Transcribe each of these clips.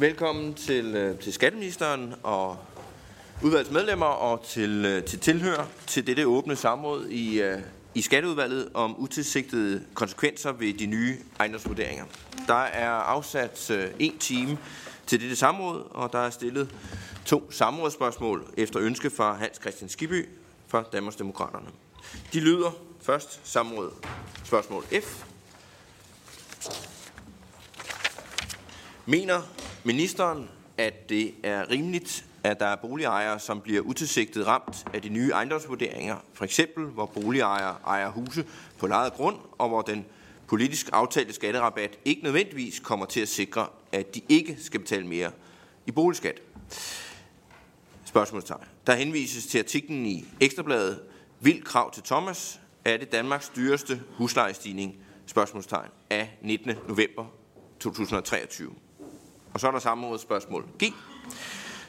Velkommen til, øh, til skatteministeren og udvalgsmedlemmer og til, øh, til tilhør til dette åbne samråd i, øh, i Skatteudvalget om utilsigtede konsekvenser ved de nye ejendomsvurderinger. Der er afsat en time til dette samråd, og der er stillet to samrådsspørgsmål efter ønske fra Hans Christian Skiby fra Danmarksdemokraterne. De lyder først samråd spørgsmål F. Mener ministeren, at det er rimeligt, at der er boligejere, som bliver utilsigtet ramt af de nye ejendomsvurderinger, for eksempel hvor boligejere ejer huse på lejet grund, og hvor den politisk aftalte skatterabat ikke nødvendigvis kommer til at sikre, at de ikke skal betale mere i boligskat. Spørgsmålstegn. Der henvises til artiklen i Ekstrabladet Vild krav til Thomas. Er det Danmarks dyreste huslejestigning? Spørgsmålstegn af 19. november 2023. Og så er der samrådet spørgsmål G,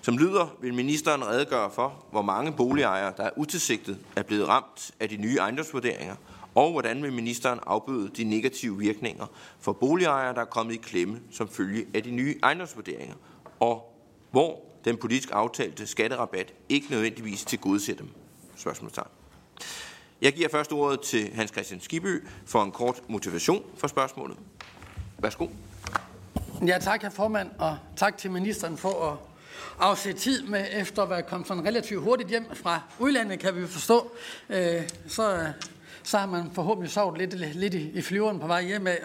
som lyder, vil ministeren redegøre for, hvor mange boligejere, der er utilsigtet, er blevet ramt af de nye ejendomsvurderinger, og hvordan vil ministeren afbøde de negative virkninger for boligejere, der er kommet i klemme som følge af de nye ejendomsvurderinger, og hvor den politisk aftalte skatterabat ikke nødvendigvis til dem? Spørgsmålstegn. Jeg giver først ordet til Hans Christian Skiby for en kort motivation for spørgsmålet. Værsgo. Ja, tak, herr formand, og tak til ministeren for at afsætte tid med, efter at være kommet sådan relativt hurtigt hjem fra udlandet, kan vi forstå. Øh, så så har man forhåbentlig sovet lidt, lidt i, i flyveren på vej hjem af,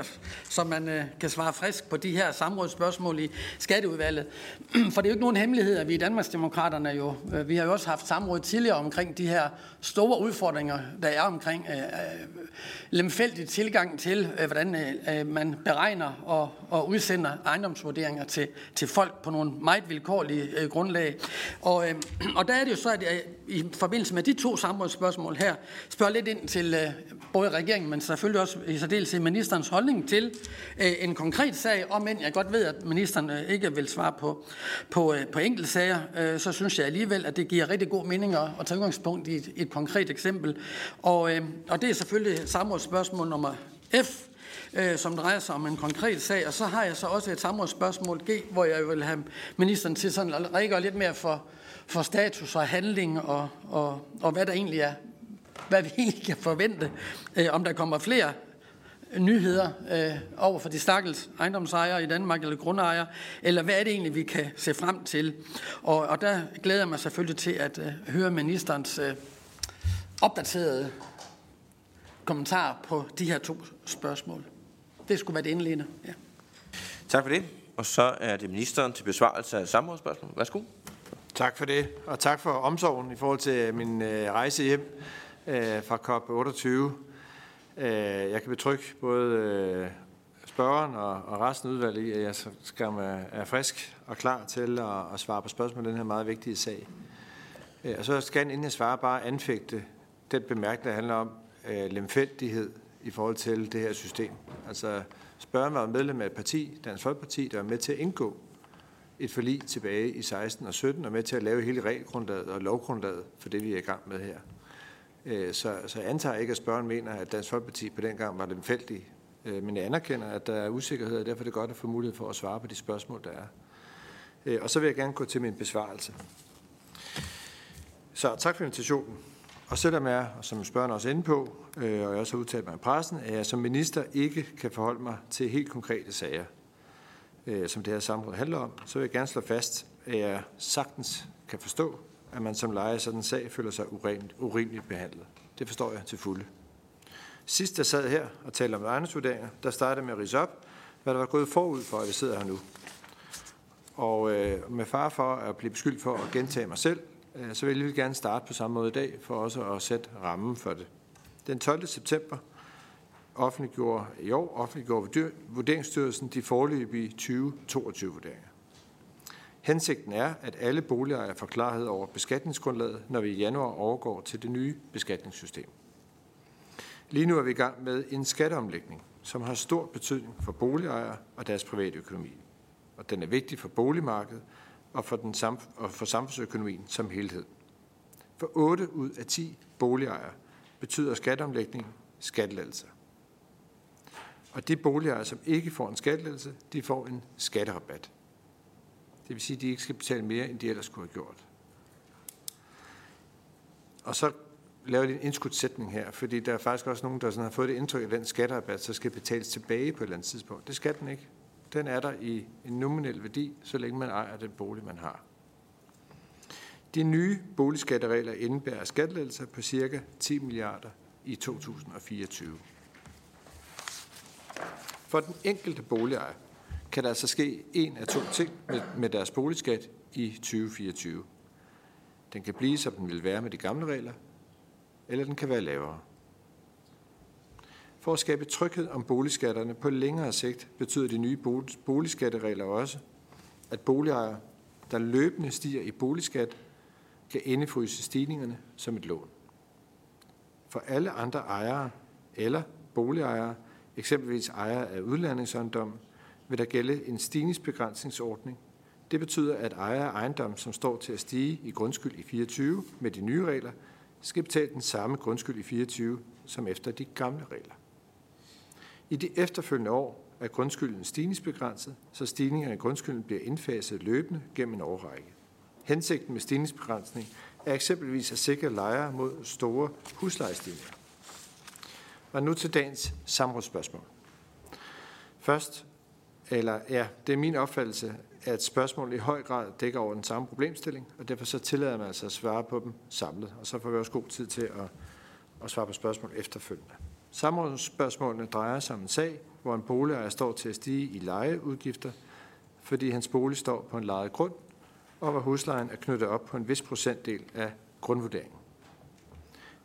så man øh, kan svare frisk på de her samrådsspørgsmål i skatteudvalget. For det er jo ikke nogen hemmelighed, at vi i Danmarksdemokraterne jo, øh, vi har jo også haft samråd tidligere omkring de her store udfordringer, der er omkring øh, øh lemfældig tilgang til, øh, hvordan øh, øh, man beregner og, og udsender ejendomsvurderinger til, til folk på nogle meget vilkårlige øh, grundlag. Og, øh, og der er det jo så, at øh, i forbindelse med de to samrådsspørgsmål her, spørge lidt ind til øh, både regeringen, men selvfølgelig også i særdeleshed ministerens holdning til øh, en konkret sag, om end jeg godt ved, at ministeren øh, ikke vil svare på, på, øh, på enkelte sager, øh, så synes jeg alligevel, at det giver rigtig god mening at, at tage udgangspunkt i et, et konkret eksempel. Og, øh, og det er selvfølgelig samrådsspørgsmål nummer F, øh, som drejer sig om en konkret sag. Og så har jeg så også et samrådsspørgsmål G, hvor jeg vil have ministeren til sådan at redegøre lidt mere for, for status og handling og, og, og hvad der egentlig er hvad vi egentlig kan forvente, øh, om der kommer flere nyheder øh, over for de stakkels ejendomsejere i Danmark eller grundejere, eller hvad er det egentlig, vi kan se frem til? Og, og der glæder jeg mig selvfølgelig til at øh, høre ministerens øh, opdaterede kommentar på de her to spørgsmål. Det skulle være det indledende. Ja. Tak for det. Og så er det ministeren til besvarelse af samrådsspørgsmål. Værsgo. Tak for det, og tak for omsorgen i forhold til min øh, rejse hjem øh, fra COP28. Øh, jeg kan betrygge både øh, spørgeren og, og resten af udvalget i, at jeg skal øh, er frisk og klar til at, at svare på spørgsmål i den her meget vigtige sag. Øh, og så skal jeg, inden jeg svarer, bare anfægte den bemærkning, der handler om øh, lemfældighed i forhold til det her system. Altså, spørgeren var medlem af et parti, Dansk Folkeparti, der var med til at indgå et forlig tilbage i 16 og 17, og med til at lave hele regelgrundlaget og lovgrundlaget for det, vi er i gang med her. Øh, så, så jeg antager ikke, at spørgeren mener, at Dansk Folkeparti på den gang var lemfældig. Øh, men jeg anerkender, at der er usikkerhed, og derfor er det godt at få mulighed for at svare på de spørgsmål, der er. Øh, og så vil jeg gerne gå til min besvarelse. Så tak for invitationen. Og selvom jeg, som spørgeren også er inde på, og jeg også har udtalt mig i pressen, at jeg som minister ikke kan forholde mig til helt konkrete sager, Øh, som det her samråd handler om, så vil jeg gerne slå fast, at jeg sagtens kan forstå, at man som lejer sådan en sag føler sig urimeligt behandlet. Det forstår jeg til fulde. Sidst jeg sad her og talte om ejendomsvurderinger, der startede med at rise op, hvad der var gået forud for, at vi sidder her nu. Og øh, med far for at blive beskyldt for at gentage mig selv, øh, så vil jeg lige gerne starte på samme måde i dag, for også at sætte rammen for det. Den 12. september offentliggjorde i år offentliggjorde Vurderingsstyrelsen de forløbige 2022 vurderinger. Hensigten er, at alle boligejere får klarhed over beskatningsgrundlaget, når vi i januar overgår til det nye beskatningssystem. Lige nu er vi i gang med en skatteomlægning, som har stor betydning for boligejere og deres private økonomi. Og den er vigtig for boligmarkedet og for, den samf- og for samfundsøkonomien som helhed. For 8 ud af 10 boligejere betyder skatteomlægningen skattelettelser. Og de boligejere, som ikke får en skattelettelse, de får en skatterabat. Det vil sige, at de ikke skal betale mere, end de ellers skulle have gjort. Og så laver de en indskudssætning her, fordi der er faktisk også nogen, der sådan har fået det indtryk, at den skatterabat så skal betales tilbage på et eller andet tidspunkt. Det skal den ikke. Den er der i en nominel værdi, så længe man ejer den bolig, man har. De nye boligskatteregler indebærer skattelettelser på ca. 10 milliarder i 2024. For den enkelte boligejer kan der altså ske en af to ting med, med deres boligskat i 2024. Den kan blive, som den vil være med de gamle regler, eller den kan være lavere. For at skabe tryghed om boligskatterne på længere sigt betyder de nye boligskatteregler også, at boligejere, der løbende stiger i boligskat, kan indefryse stigningerne som et lån. For alle andre ejere eller boligejere, eksempelvis ejere af udlændingsejendom, vil der gælde en stigningsbegrænsningsordning. Det betyder, at ejere af ejendom, som står til at stige i grundskyld i 24 med de nye regler, skal betale den samme grundskyld i 24 som efter de gamle regler. I de efterfølgende år er grundskylden stigningsbegrænset, så stigninger i grundskylden bliver indfaset løbende gennem en årrække. Hensigten med stigningsbegrænsning er eksempelvis at sikre lejere mod store huslejestigninger. Og nu til dagens samrådsspørgsmål. Først, eller ja, det er min opfattelse, at spørgsmålet i høj grad dækker over den samme problemstilling, og derfor så tillader jeg mig altså at svare på dem samlet, og så får vi også god tid til at, at svare på spørgsmål efterfølgende. Samrådsspørgsmålene drejer sig om en sag, hvor en boligejer står til at stige i lejeudgifter, fordi hans bolig står på en lejet grund, og hvor huslejen er knyttet op på en vis procentdel af grundvurderingen.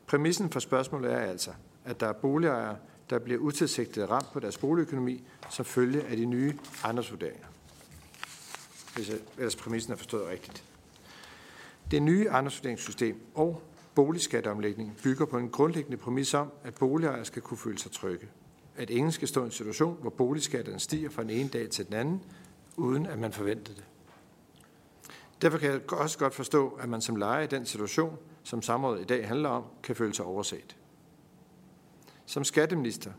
Præmissen for spørgsmålet er altså, at der er boligejere, der bliver utilsigtet ramt på deres boligøkonomi som følge af de nye ejendomsvurderinger. Hvis jeg, ellers præmissen er forstået rigtigt. Det nye ejendomsvurderingssystem og boligskatteomlægning bygger på en grundlæggende præmis om, at boligejere skal kunne føle sig trygge. At ingen skal stå i en situation, hvor boligskatterne stiger fra den ene dag til den anden, uden at man forventede det. Derfor kan jeg også godt forstå, at man som lejer i den situation, som samrådet i dag handler om, kan føle sig overset. Som skatteminister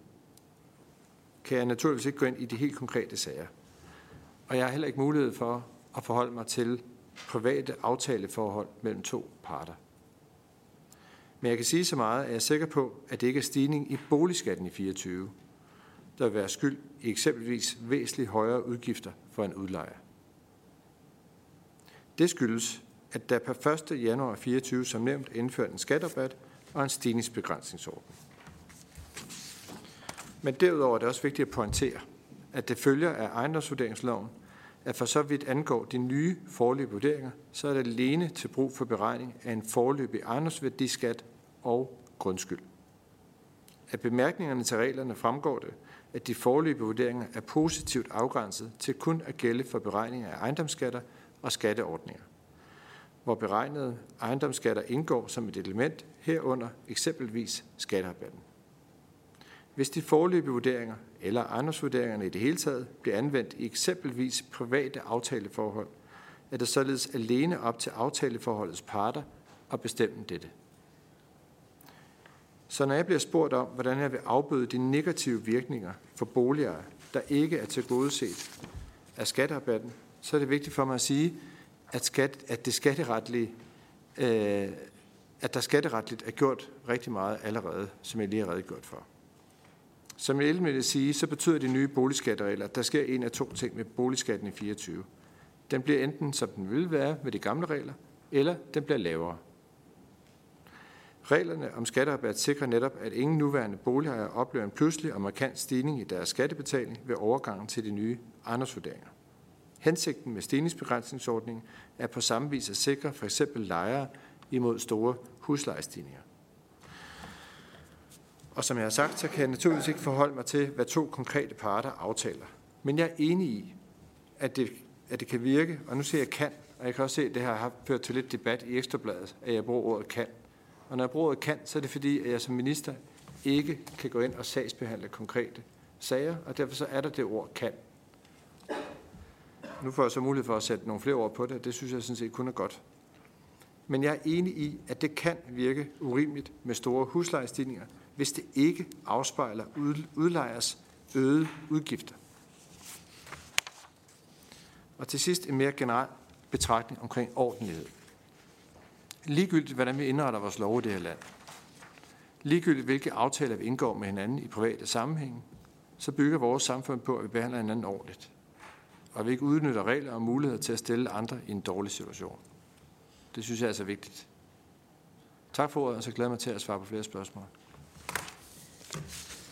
kan jeg naturligvis ikke gå ind i de helt konkrete sager. Og jeg har heller ikke mulighed for at forholde mig til private aftaleforhold mellem to parter. Men jeg kan sige så meget, at jeg er sikker på, at det ikke er stigning i boligskatten i 24, der vil være skyld i eksempelvis væsentligt højere udgifter for en udlejer. Det skyldes, at der per 1. januar 24 som nævnt indført en skatterabat og en stigningsbegrænsningsordning. Men derudover er det også vigtigt at pointere, at det følger af ejendomsvurderingsloven, at for så vidt angår de nye forløbige vurderinger, så er det alene til brug for beregning af en forløbig ejendomsværdiskat og grundskyld. Af bemærkningerne til reglerne fremgår det, at de forløbige vurderinger er positivt afgrænset til kun at gælde for beregning af ejendomsskatter og skatteordninger, hvor beregnede ejendomsskatter indgår som et element herunder eksempelvis skatterabatten. Hvis de forløbige vurderinger eller ejendomsvurderingerne i det hele taget bliver anvendt i eksempelvis private aftaleforhold, er det således alene op til aftaleforholdets parter at bestemme dette. Så når jeg bliver spurgt om, hvordan jeg vil afbøde de negative virkninger for boligere, der ikke er tilgodeset af skatterabatten, så er det vigtigt for mig at sige, at, skat, at det skatteretlige, øh, at der skatteretligt er gjort rigtig meget allerede, som jeg lige har redegjort for. Som jeg med at sige, så betyder de nye boligskatteregler, at der sker en af to ting med boligskatten i 24. Den bliver enten, som den ville være med de gamle regler, eller den bliver lavere. Reglerne om skatterabat sikrer netop, at ingen nuværende boligejere oplever en pludselig og markant stigning i deres skattebetaling ved overgangen til de nye ejendomsvurderinger. Hensigten med stigningsbegrænsningsordningen er på samme vis at sikre for eksempel lejere imod store huslejestigninger. Og som jeg har sagt, så kan jeg naturligvis ikke forholde mig til, hvad to konkrete parter aftaler. Men jeg er enig i, at det, at det kan virke, og nu siger jeg kan, og jeg kan også se, at det her har ført til lidt debat i Ekstrabladet, at jeg bruger ordet kan. Og når jeg bruger ordet kan, så er det fordi, at jeg som minister ikke kan gå ind og sagsbehandle konkrete sager, og derfor så er der det ord kan. Nu får jeg så mulighed for at sætte nogle flere ord på det, og det synes jeg sådan set kun er godt. Men jeg er enig i, at det kan virke urimeligt med store huslejestigninger, hvis det ikke afspejler udlejers øgede udgifter. Og til sidst en mere generel betragtning omkring ordentlighed. Ligegyldigt, hvordan vi indretter vores lov i det her land, ligegyldigt hvilke aftaler vi indgår med hinanden i private sammenhænge, så bygger vores samfund på, at vi behandler hinanden ordentligt, og at vi ikke udnytter regler og muligheder til at stille andre i en dårlig situation. Det synes jeg altså er altså vigtigt. Tak for ordet, og så glæder jeg mig til at svare på flere spørgsmål.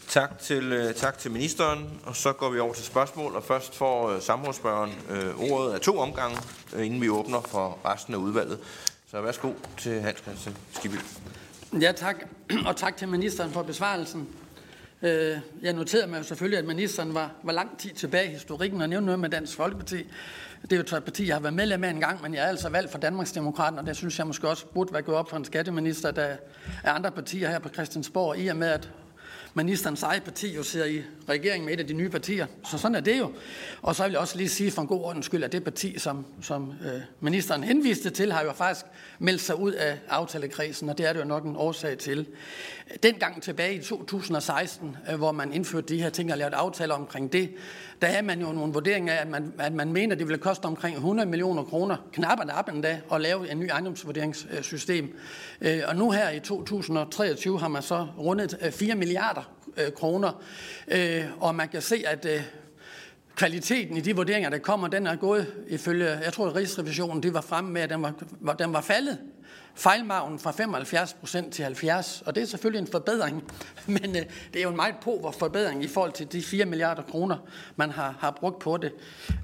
Tak til, øh, tak til ministeren, og så går vi over til spørgsmål, og først får uh, samrådsspørgeren øh, ordet af to omgange, øh, inden vi åbner for resten af udvalget. Så værsgo til Hans Christian Skibby. Ja, tak. Og tak til ministeren for besvarelsen. Øh, jeg noterede mig jo selvfølgelig, at ministeren var, var lang tid tilbage i historikken og nævnte noget med Dansk Folkeparti. Det er jo et parti, jeg har været medlem af en gang, men jeg er altså valgt for Danmarksdemokraterne, og det synes jeg måske også burde være gået op for en skatteminister, der er andre partier her på Christiansborg, i og med at ministerens eget parti jo sidder i regeringen med et af de nye partier. Så sådan er det jo. Og så vil jeg også lige sige for en god ordens skyld, at det parti, som, som øh, ministeren henviste til, har jo faktisk meldt sig ud af aftalekredsen, og det er det jo nok en årsag til. Dengang tilbage i 2016, øh, hvor man indførte de her ting og lavede aftaler omkring det, der havde man jo nogle vurderinger af, at man, at man mener, at det ville koste omkring 100 millioner kroner, knap og endda, at lave en ny ejendomsvurderingssystem. Øh, og nu her i 2023 har man så rundet øh, 4 milliarder øh, kroner, øh, og man kan se, at øh, kvaliteten i de vurderinger, der kommer, den er gået ifølge, jeg tror, at Rigsrevisionen det var fremme med, at den var, den var faldet Fejlmagen fra 75 procent til 70, og det er selvfølgelig en forbedring, men øh, det er jo en meget på forbedring i forhold til de 4 milliarder kroner, man har, har brugt på det.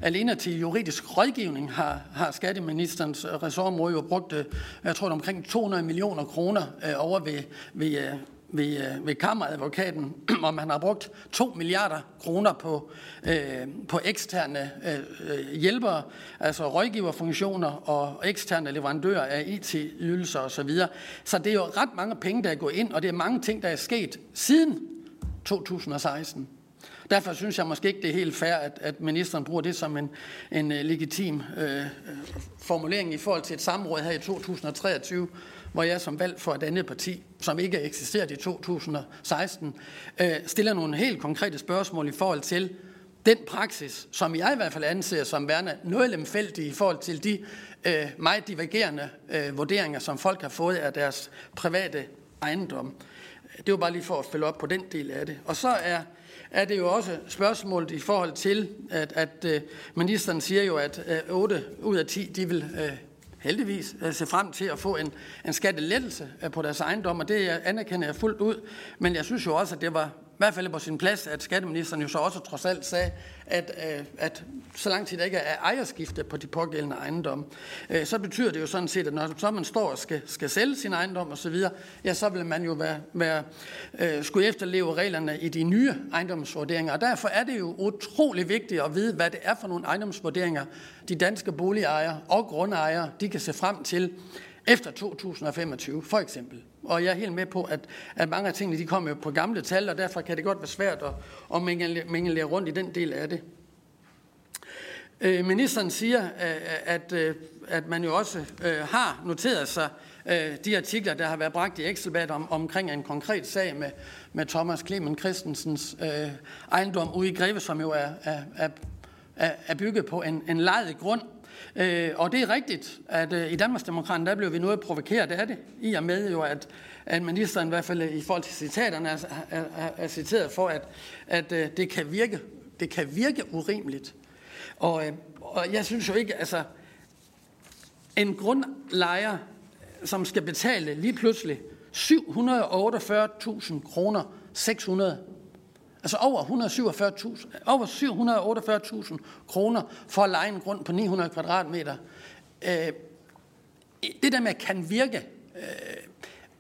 Alene til juridisk rådgivning har, har skatteministerens ressortområde jo brugt, øh, jeg tror, omkring 200 millioner kroner øh, over ved, ved øh, ved, øh, ved kammeradvokaten, om han har brugt 2 milliarder kroner på, øh, på eksterne øh, øh, hjælpere, altså rådgiverfunktioner og eksterne leverandører af IT-ydelser osv. Så det er jo ret mange penge, der er gået ind, og det er mange ting, der er sket siden 2016. Derfor synes jeg måske ikke, det er helt fair, at, at ministeren bruger det som en, en øh, legitim øh, formulering i forhold til et samråd her i 2023, hvor jeg som valg for et andet parti, som ikke eksisterede i 2016, øh, stiller nogle helt konkrete spørgsmål i forhold til den praksis, som jeg i hvert fald anser som værende noget lemfældig i forhold til de øh, meget divergerende øh, vurderinger, som folk har fået af deres private ejendom. Det var bare lige for at følge op på den del af det. Og så er, er det jo også spørgsmålet i forhold til, at, at øh, ministeren siger jo, at øh, 8 ud af 10 de vil øh, heldigvis øh, se frem til at få en, en skattelettelse øh, på deres ejendom, og det anerkender jeg fuldt ud. Men jeg synes jo også, at det var hvert fald på sin plads, at skatteministeren jo så også trods alt sagde, at, øh, at så lang tid der ikke er ejerskifte på de pågældende ejendomme, øh, så betyder det jo sådan set, at når så man står og skal, skal sælge sin ejendom osv., ja, så vil man jo være, være, øh, skulle efterleve reglerne i de nye ejendomsvurderinger. Og derfor er det jo utrolig vigtigt at vide, hvad det er for nogle ejendomsvurderinger, de danske boligejere og grundejere, de kan se frem til efter 2025, for eksempel. Og jeg er helt med på, at, at mange af tingene de kommer jo på gamle tal, og derfor kan det godt være svært at, at mingle rundt i den del af det. Øh, ministeren siger, øh, at, øh, at man jo også øh, har noteret sig de artikler, der har været bragt i Ekselbad om, omkring en konkret sag med, med Thomas Clemen Christensens øh, ejendom ude i Greve, som jo er, er, er, er bygget på en, en lejet grund, Øh, og det er rigtigt, at øh, i Danmarksdemokraterne, der blev vi noget provokeret af det, i og med jo, at, at ministeren i hvert fald øh, i forhold til citaterne er, er, er, er citeret for, at, at øh, det, kan virke, det kan virke urimeligt. Og, øh, og jeg synes jo ikke, altså en grundlejer, som skal betale lige pludselig 748.000 kroner 600 Altså over 147.000, over 748.000 kroner for at lege en grund på 900 kvadratmeter. Øh, det der med kan virke, øh,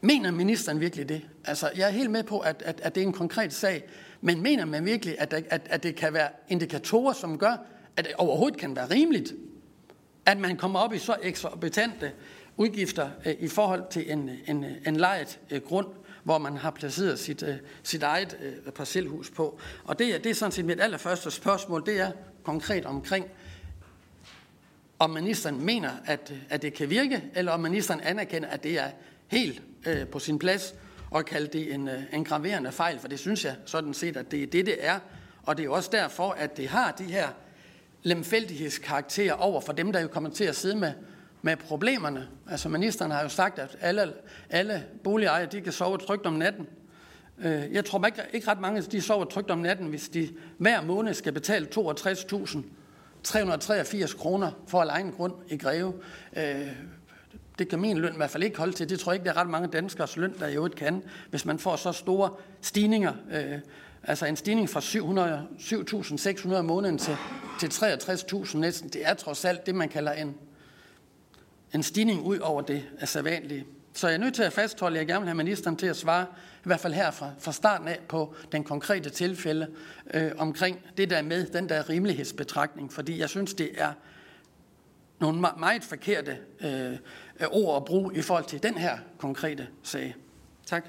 mener ministeren virkelig det? Altså, jeg er helt med på, at, at, at det er en konkret sag, men mener man virkelig, at, at, at det kan være indikatorer, som gør, at det overhovedet kan være rimeligt, at man kommer op i så eksorbitante udgifter øh, i forhold til en, en, en lejet øh, grund, hvor man har placeret sit, øh, sit eget øh, parcelhus på. Og det, det er sådan set mit allerførste spørgsmål, det er konkret omkring, om ministeren mener, at, øh, at det kan virke, eller om ministeren anerkender, at det er helt øh, på sin plads at kalde det en, øh, en graverende fejl, for det synes jeg sådan set, at det er det, det er. Og det er også derfor, at det har de her lemfældighedskarakter over for dem, der jo kommer til at sidde med, med problemerne. Altså ministeren har jo sagt, at alle, alle boligejere de kan sove trygt om natten. Øh, jeg tror ikke, ikke ret mange de sover trygt om natten, hvis de hver måned skal betale 62.383 kroner for at lege en grund i Greve. Øh, det kan min løn i hvert fald ikke holde til. Det tror jeg ikke, det er ret mange danskers løn, der i øvrigt kan, hvis man får så store stigninger. Øh, altså en stigning fra 7.600 om måneden til, til 63.000 næsten. Det er trods alt det, man kalder en, en stigning ud over det sædvanlige. Så jeg er nødt til at fastholde, at jeg gerne vil have ministeren til at svare, i hvert fald her fra, fra starten af, på den konkrete tilfælde øh, omkring det der med den der rimelighedsbetragtning. Fordi jeg synes, det er nogle meget forkerte øh, ord at bruge i forhold til den her konkrete sag. Tak.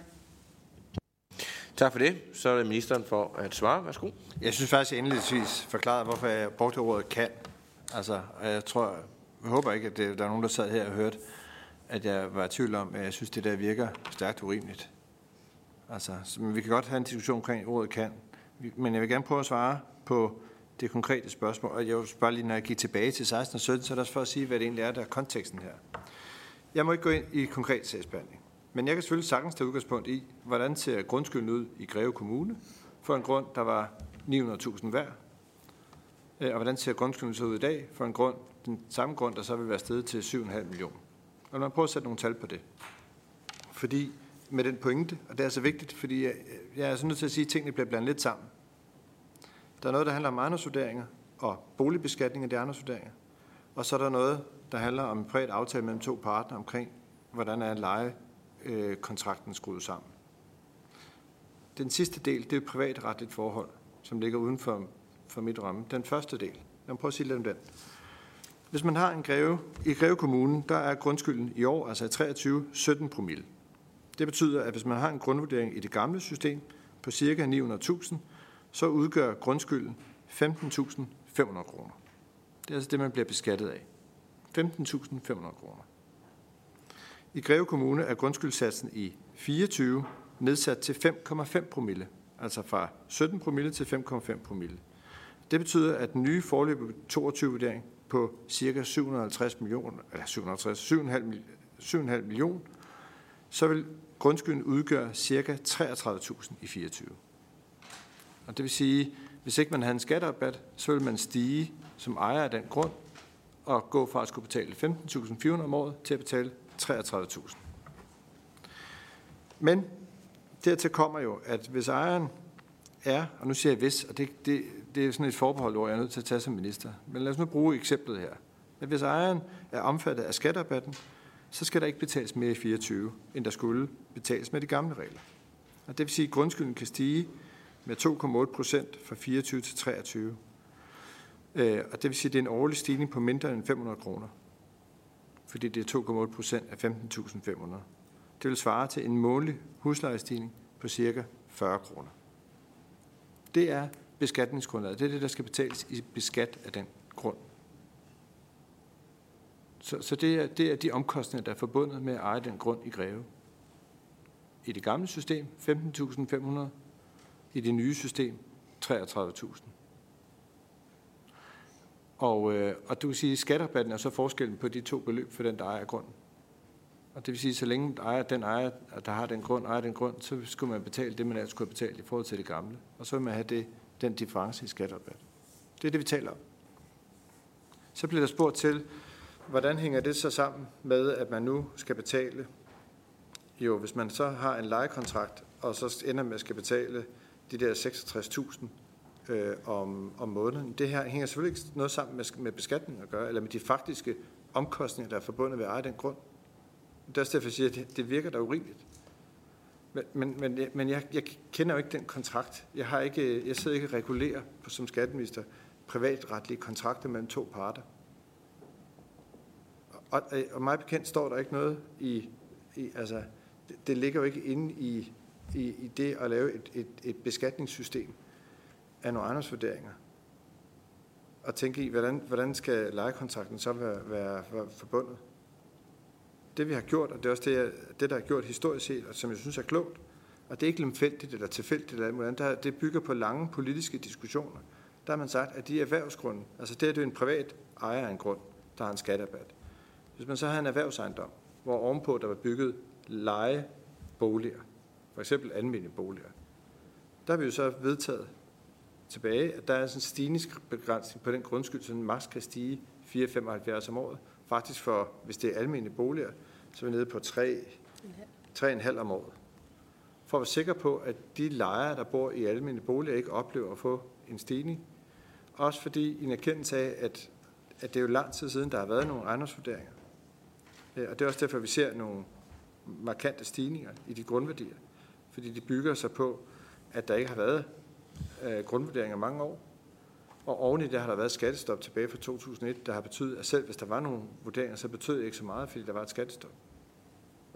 Tak for det. Så er det ministeren for at svare. Værsgo. Jeg synes faktisk, jeg indledningsvis forklarede, hvorfor jeg brugte ordet kan. Altså, jeg tror, håber ikke, at det, der er nogen, der sad her og hørte, at jeg var i tvivl om, at jeg synes, det der virker stærkt urimeligt. Altså, så, men vi kan godt have en diskussion omkring ordet kan. Men jeg vil gerne prøve at svare på det konkrete spørgsmål. Og jeg vil bare lige, når jeg gik tilbage til 16 og 17, så er det også for at sige, hvad det egentlig er, der er konteksten her. Jeg må ikke gå ind i konkret sagsbehandling. Men jeg kan selvfølgelig sagtens tage udgangspunkt i, hvordan ser grundskylden ud i Greve Kommune for en grund, der var 900.000 værd. Øh, og hvordan ser grundskylden så ud i dag for en grund, den samme grund, der så vil være stedet til 7,5 millioner. Og man prøver at sætte nogle tal på det. Fordi med den pointe, og det er så vigtigt, fordi jeg, jeg er så nødt til at sige, at tingene bliver blandet lidt sammen. Der er noget, der handler om ejendomsvurderinger og boligbeskatning af de ejendomsvurderinger. Og så er der noget, der handler om en privat aftale mellem to parter omkring, hvordan er lejekontrakten skruet sammen. Den sidste del, det er et privatretligt forhold, som ligger uden for, for mit ramme. Den første del, lad mig prøve at sige lidt om den. Hvis man har en greve, i Greve Kommune, der er grundskylden i år, altså i 23, 17 promille. Det betyder, at hvis man har en grundvurdering i det gamle system på ca. 900.000, så udgør grundskylden 15.500 kroner. Det er altså det, man bliver beskattet af. 15.500 kroner. I Greve Kommune er grundskyldsatsen i 24 nedsat til 5,5 promille, altså fra 17 promille til 5,5 promille. Det betyder, at den nye forløb 22-vurdering på ca. 750 millioner, eller 750, 7,5 million, så vil grundskylden udgøre ca. 33.000 i 24. Og det vil sige, hvis ikke man havde en skatterabat, så ville man stige som ejer af den grund og gå fra at skulle betale 15.400 om året til at betale 33.000. Men dertil kommer jo, at hvis ejeren er, og nu siger jeg hvis, og det, det, det er sådan et forbehold, hvor jeg er nødt til at tage som minister, men lad os nu bruge eksemplet her. At hvis ejeren er omfattet af skatterabatten, så skal der ikke betales mere i 24, end der skulle betales med de gamle regler. Og det vil sige, at grundskylden kan stige med 2,8 procent fra 24 til 23. Øh, og det vil sige, at det er en årlig stigning på mindre end 500 kroner. Fordi det er 2,8 procent af 15.500. Det vil svare til en månedlig huslejestigning på cirka 40 kroner. Det er beskatningsgrundlaget. Det er det, der skal betales i beskat af den grund. Så, så det, er, det er de omkostninger, der er forbundet med at eje den grund i Greve. I det gamle system 15.500, i det nye system 33.000. Og, øh, og du kan sige, at skatterabatten er så forskellen på de to beløb for den, der ejer grunden. Og det vil sige, så længe ejer, den ejer, der har den grund, ejer den grund, så skulle man betale det, man ellers skulle have betalt i forhold til det gamle. Og så vil man have det, den difference i skatterabat. Det er det, vi taler om. Så bliver der spurgt til, hvordan hænger det så sammen med, at man nu skal betale? Jo, hvis man så har en lejekontrakt, og så ender med at skal betale de der 66.000 øh, om, om måneden. Det her hænger selvfølgelig ikke noget sammen med, med beskatning at gøre, eller med de faktiske omkostninger, der er forbundet ved at eje den grund. Det er også derfor, jeg siger, at det, det virker da urimeligt. Men, men, men, men jeg, jeg kender jo ikke den kontrakt. Jeg, har ikke, jeg sidder ikke og regulerer på, som skatteminister privatretlige kontrakter mellem to parter. Og, og mig bekendt står der ikke noget i, i altså, det, det ligger jo ikke inde i, i, i det at lave et, et, et beskatningssystem af nogle ejendomsvurderinger. Og tænke i, hvordan, hvordan skal lejekontrakten så være, være, være forbundet. Det vi har gjort, og det er også det, det der har gjort historisk set, og som jeg synes er klogt, og det er ikke lemfældigt eller tilfældigt eller hvordan, det bygger på lange politiske diskussioner der har man sagt, at de erhvervsgrunde, altså det er det en privat ejer af en grund, der har en skatterabat. Hvis man så har en erhvervsejendom, hvor ovenpå der var bygget lejeboliger, for eksempel almindelige boliger, der har vi jo så vedtaget tilbage, at der er sådan en stigningsbegrænsning på den grundskyld, så den maks kan stige 4,75 om året. Faktisk for, hvis det er almindelige boliger, så er vi nede på 3,5 om året. For at være sikker på, at de lejere, der bor i almindelige boliger, ikke oplever at få en stigning. Også fordi en erkendelse af, at, at det er jo lang tid siden, der har været nogle ejendomsvurderinger. Øh, og det er også derfor, vi ser nogle markante stigninger i de grundværdier. Fordi de bygger sig på, at der ikke har været øh, grundvurderinger mange år. Og oven i det har der været skattestop tilbage fra 2001, der har betydet, at selv hvis der var nogle vurderinger, så betød det ikke så meget, fordi der var et skattestop.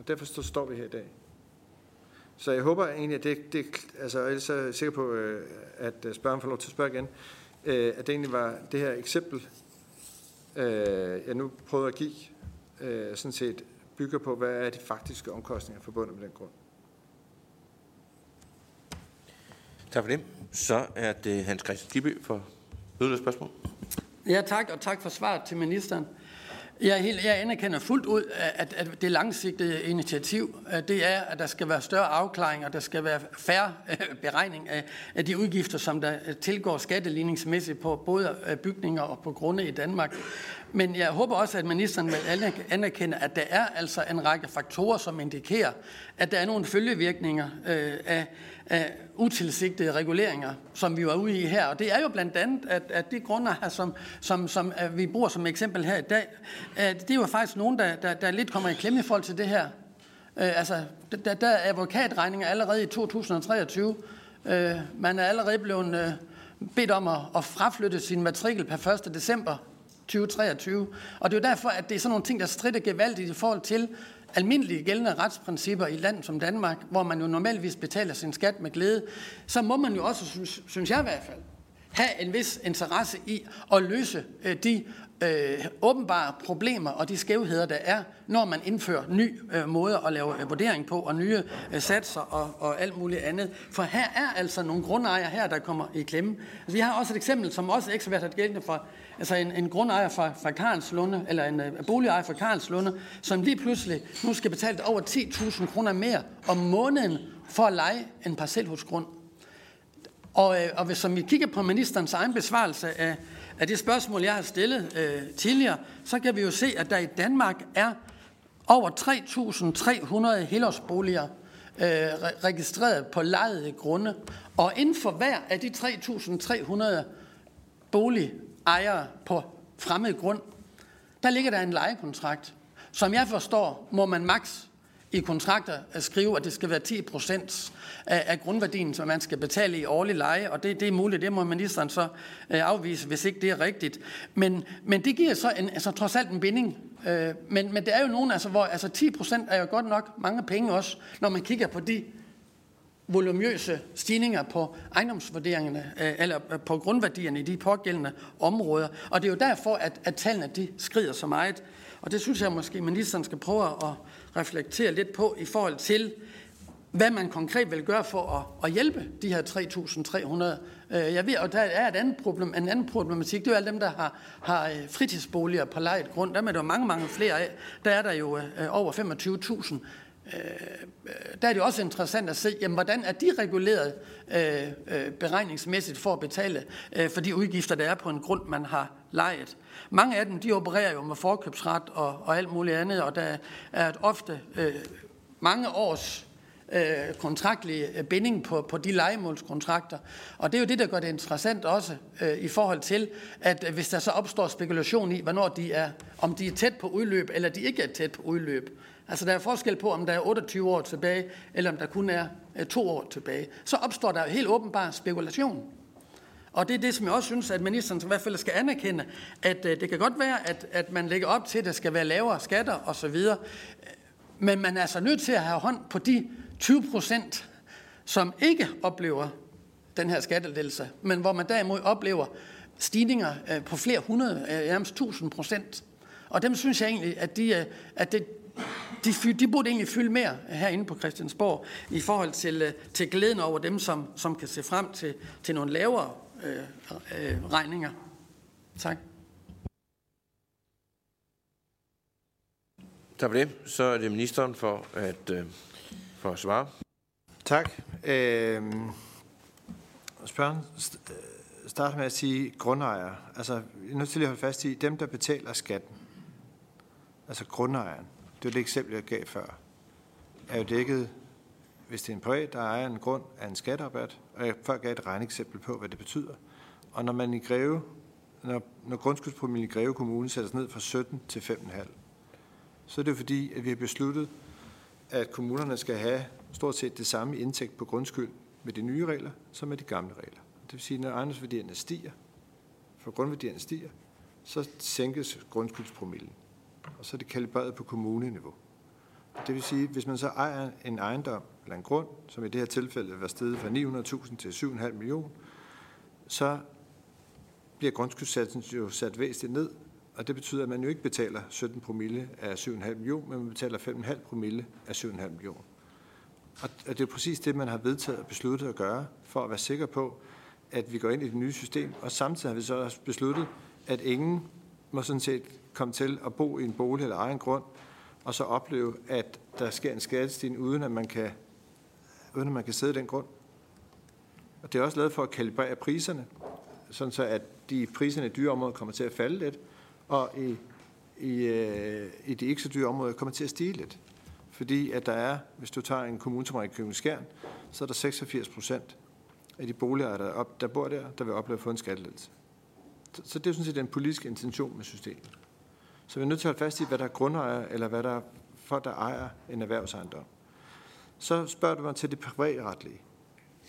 Og derfor står vi her i dag. Så jeg håber egentlig, at det, det altså ellers er jeg sikker på, øh, at spørgeren får lov til at spørge igen, øh, at det egentlig var det her eksempel, øh, jeg nu prøvede at give, sådan set bygger på, hvad er de faktiske omkostninger forbundet med den grund. Tak for det. Så er det Hans Christian Skibby for yderligere spørgsmål. Ja, tak, og tak for svaret til ministeren. Jeg, helt, jeg anerkender fuldt ud, at, at det langsigtede initiativ, det er, at der skal være større afklaring, og der skal være færre øh, beregning af, af de udgifter, som der øh, tilgår skatteligningsmæssigt på både øh, bygninger og på grunde i Danmark. Men jeg håber også, at ministeren vil anerkende, at der er altså en række faktorer, som indikerer, at der er nogle følgevirkninger øh, af, af utilsigtede reguleringer, som vi var ude i her. Og det er jo blandt andet, at, at de grunder, her, som, som, som vi bruger som eksempel her i dag, at det er jo faktisk nogen, der, der, der lidt kommer i klemme i forhold til det her. Øh, altså, der, der er advokatregninger allerede i 2023. Øh, man er allerede blevet øh, bedt om at, at fraflytte sin matrikel per 1. december 2023. Og det er jo derfor, at det er sådan nogle ting, der strider gevaldigt i forhold til almindelige gældende retsprincipper i et land som Danmark, hvor man jo normalvis betaler sin skat med glæde, så må man jo også, synes, synes jeg i hvert fald, have en vis interesse i at løse øh, de øh, åbenbare problemer og de skævheder, der er, når man indfører ny øh, måde at lave øh, vurdering på, og nye øh, satser og, og alt muligt andet. For her er altså nogle grundejere her, der kommer i klemme. Altså, vi har også et eksempel, som også ikke har været gældende for altså en, en grundejer fra, fra Karlslunde, eller en øh, boligejer fra Karlslunde, som lige pludselig nu skal betale over 10.000 kroner mere om måneden for at lege en parcelhusgrund. Og, øh, og hvis som vi kigger på ministerens egen besvarelse af, af det spørgsmål, jeg har stillet øh, tidligere, så kan vi jo se, at der i Danmark er over 3.300 helårsboliger øh, registreret på lejede grunde. Og inden for hver af de 3.300 ejere på fremmed grund, der ligger der en lejekontrakt. Som jeg forstår, må man maks i kontrakter at skrive, at det skal være 10 procent af, af grundværdien, som man skal betale i årlig leje, og det, det er muligt, det må ministeren så øh, afvise, hvis ikke det er rigtigt. Men, men det giver så en, altså, trods alt en binding. Øh, men, men det er jo nogen, altså, hvor altså 10 procent er jo godt nok mange penge også, når man kigger på de volumøse stigninger på ejendomsvurderingerne, øh, eller øh, på grundværdierne i de pågældende områder. Og det er jo derfor, at, at tallene de skrider så meget. Og det synes jeg måske, ministeren skal prøve at reflektere lidt på i forhold til, hvad man konkret vil gøre for at, at hjælpe de her 3.300. Øh, jeg ved, og der er et andet problem, en anden problematik, det er jo alle dem, der har, har fritidsboliger på lejet grund. Der er der mange, mange flere af. Der er der jo over 25.000. Øh, øh, der er det også interessant at se, jamen, hvordan er de reguleret øh, beregningsmæssigt for at betale for de udgifter, der er på en grund, man har lejet. Mange af dem, de opererer jo med forkøbsret og, og alt muligt andet, og der er et ofte øh, mange års øh, kontraktlig binding på, på de legemålskontrakter. Og det er jo det, der gør det interessant også øh, i forhold til, at hvis der så opstår spekulation i, hvornår de er, om de er tæt på udløb, eller de ikke er tæt på udløb. Altså der er forskel på, om der er 28 år tilbage, eller om der kun er to år tilbage. Så opstår der helt åbenbar spekulation. Og det er det, som jeg også synes, at ministeren i hvert fald skal anerkende, at øh, det kan godt være, at, at man lægger op til, at der skal være lavere skatter osv., men man er altså nødt til at have hånd på de 20 procent, som ikke oplever den her skattelettelse, men hvor man derimod oplever stigninger øh, på flere hundrede, øh, nærmest 1000 procent. Og dem synes jeg egentlig, at de, øh, at det, de, de burde egentlig fylde mere herinde på Christiansborg i forhold til, til glæden over dem, som, som kan se frem til, til nogle lavere øh, øh, regninger. Tak. Tak for det. Så er det ministeren for at, øh, for at svare. Tak. Øh, spørgen starter med at sige grundejere. Altså, jeg er nødt til at holde fast i, dem, der betaler skatten, altså grundejeren, det er det eksempel, jeg gav før, er jo dækket, hvis det er en privat, der ejer en grund af en skatterabat, og jeg før gav et regneeksempel på, hvad det betyder. Og når man i Greve, når, når grundskyldspromillen i Greve Kommune sættes ned fra 17 til 5,5, så er det fordi, at vi har besluttet, at kommunerne skal have stort set det samme indtægt på grundskyld med de nye regler, som med de gamle regler. Det vil sige, at når ejendomsværdierne stiger, for grundværdierne stiger, så sænkes grundskyldspromillen. Og så er det kalibreret på kommuneniveau. Det vil sige, at hvis man så ejer en ejendom eller en grund, som i det her tilfælde var steget fra 900.000 til 7,5 millioner, så bliver grundskyldssatsen jo sat væsentligt ned, og det betyder, at man jo ikke betaler 17 promille af 7,5 millioner, men man betaler 5,5 promille af 7,5 millioner. Og det er præcis det, man har vedtaget og besluttet at gøre, for at være sikker på, at vi går ind i det nye system. Og samtidig har vi så også besluttet, at ingen må sådan set komme til at bo i en bolig eller egen grund, og så opleve, at der sker en skattestigning, uden at man kan, uden at man kan sidde i den grund. Og det er også lavet for at kalibrere priserne, sådan så at de priserne i dyre områder kommer til at falde lidt, og i, i, øh, i de ikke så dyre områder kommer til at stige lidt. Fordi at der er, hvis du tager en kommune som Ringkøbing Skjern, så er der 86 procent af de boliger, der, op, der bor der, der vil opleve at få en skattelettelse. Så, så det er sådan set den politiske intention med systemet. Så vi er nødt til at holde fast i, hvad der er grundejer, eller hvad der er folk, der ejer en erhvervsejendom. Så spørger du mig til det privatretlige.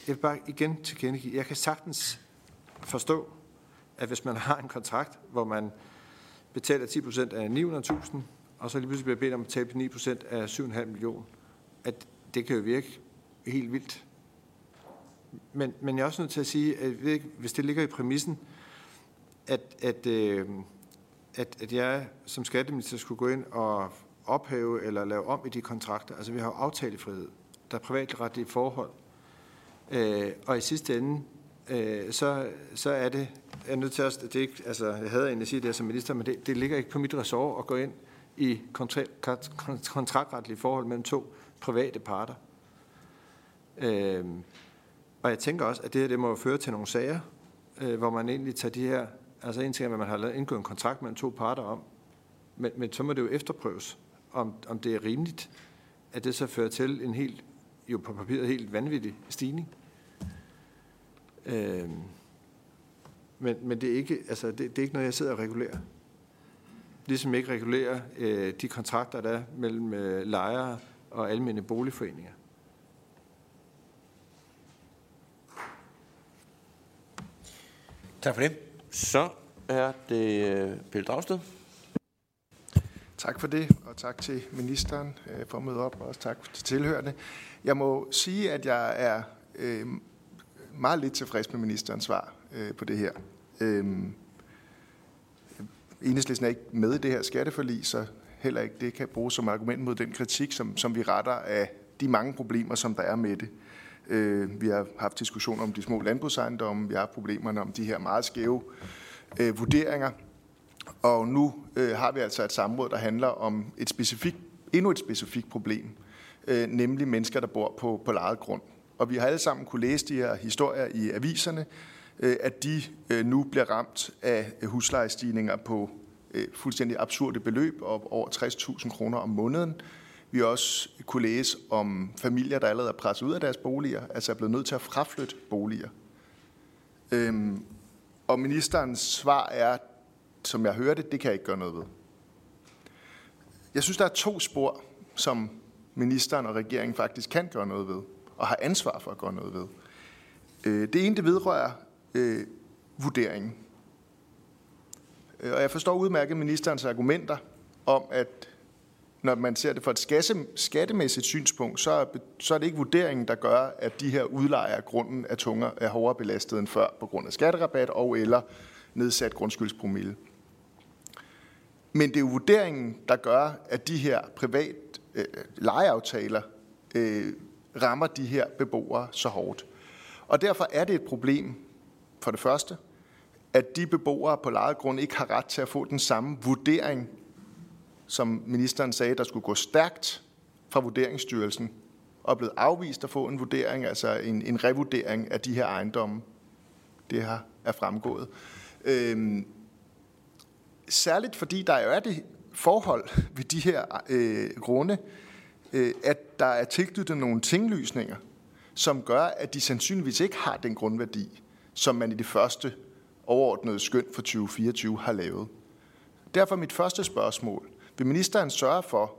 Jeg vil bare igen tilkendegive, jeg kan sagtens forstå, at hvis man har en kontrakt, hvor man betaler 10% af 900.000, og så lige pludselig bliver bedt om at betale 9% af 7,5 millioner, at det kan jo virke helt vildt. Men, men jeg er også nødt til at sige, at hvis det ligger i præmissen, at, at, øh, at, at jeg som skatteminister skulle gå ind og ophæve eller lave om i de kontrakter. Altså vi har jo aftalefrihed, der er privatretlige forhold. Øh, og i sidste ende, øh, så, så er det, jeg er nødt til at, det ikke, altså jeg havde egentlig at sige det som minister, men det, det ligger ikke på mit ressort at gå ind i kontraktretlige forhold mellem to private parter. Øh, og jeg tænker også, at det her det må føre til nogle sager, øh, hvor man egentlig tager de her, altså en ting er, at man har indgået en kontrakt mellem to parter om, men, men så må det jo efterprøves, om, om det er rimeligt, at det så fører til en helt, jo på papiret helt vanvittig stigning. Øh, men, men det er ikke, altså det, det er ikke noget, jeg sidder og regulerer. Ligesom jeg ikke regulerer øh, de kontrakter, der er mellem øh, lejere og almindelige boligforeninger. Tak for det. Så er det øh, Pelle Dragsted. Tak for det, og tak til ministeren øh, for at møde op, og også tak til tilhørende. Jeg må sige, at jeg er øh, meget lidt tilfreds med ministerens svar øh, på det her. Enhedslisten er ikke med i det her skatteforlig, så heller ikke det kan bruges som argument mod den kritik, som, som vi retter af de mange problemer, som der er med det. Øh, vi har haft diskussioner om de små landbrugsejendomme, vi har haft problemerne om de her meget skæve øh, vurderinger, og nu øh, har vi altså et samråd, der handler om et specifikt, endnu et specifikt problem, øh, nemlig mennesker, der bor på, på lejet grund. Og vi har alle sammen kunne læse de her historier i aviserne, øh, at de øh, nu bliver ramt af huslejestigninger på øh, fuldstændig absurde beløb, op over 60.000 kroner om måneden, vi har også kunne læse om familier, der allerede er presset ud af deres boliger, altså er blevet nødt til at fraflytte boliger. Øhm, og ministerens svar er, som jeg hørte, det kan jeg ikke gøre noget ved. Jeg synes, der er to spor, som ministeren og regeringen faktisk kan gøre noget ved, og har ansvar for at gøre noget ved. Øh, det ene, det vedrører øh, vurderingen. Øh, og jeg forstår udmærket ministerens argumenter om, at når man ser det fra et skattemæssigt synspunkt, så er, så er det ikke vurderingen, der gør, at de her udlejere af grunden er, tungere, er hårdere belastet end før på grund af skatterabat og eller nedsat grundskyldspromille. Men det er jo vurderingen, der gør, at de her privat øh, lejeaftaler øh, rammer de her beboere så hårdt. Og derfor er det et problem, for det første, at de beboere på lejet grund ikke har ret til at få den samme vurdering, som ministeren sagde, der skulle gå stærkt fra Vurderingsstyrelsen, og er blevet afvist at få en vurdering, altså en, en revurdering af de her ejendomme. Det her er fremgået. Øhm, særligt fordi der jo er det forhold ved de her øh, grunde, øh, at der er tilknyttet nogle tinglysninger, som gør, at de sandsynligvis ikke har den grundværdi, som man i det første overordnede skøn for 2024 har lavet. Derfor mit første spørgsmål. Vil ministeren sørge for,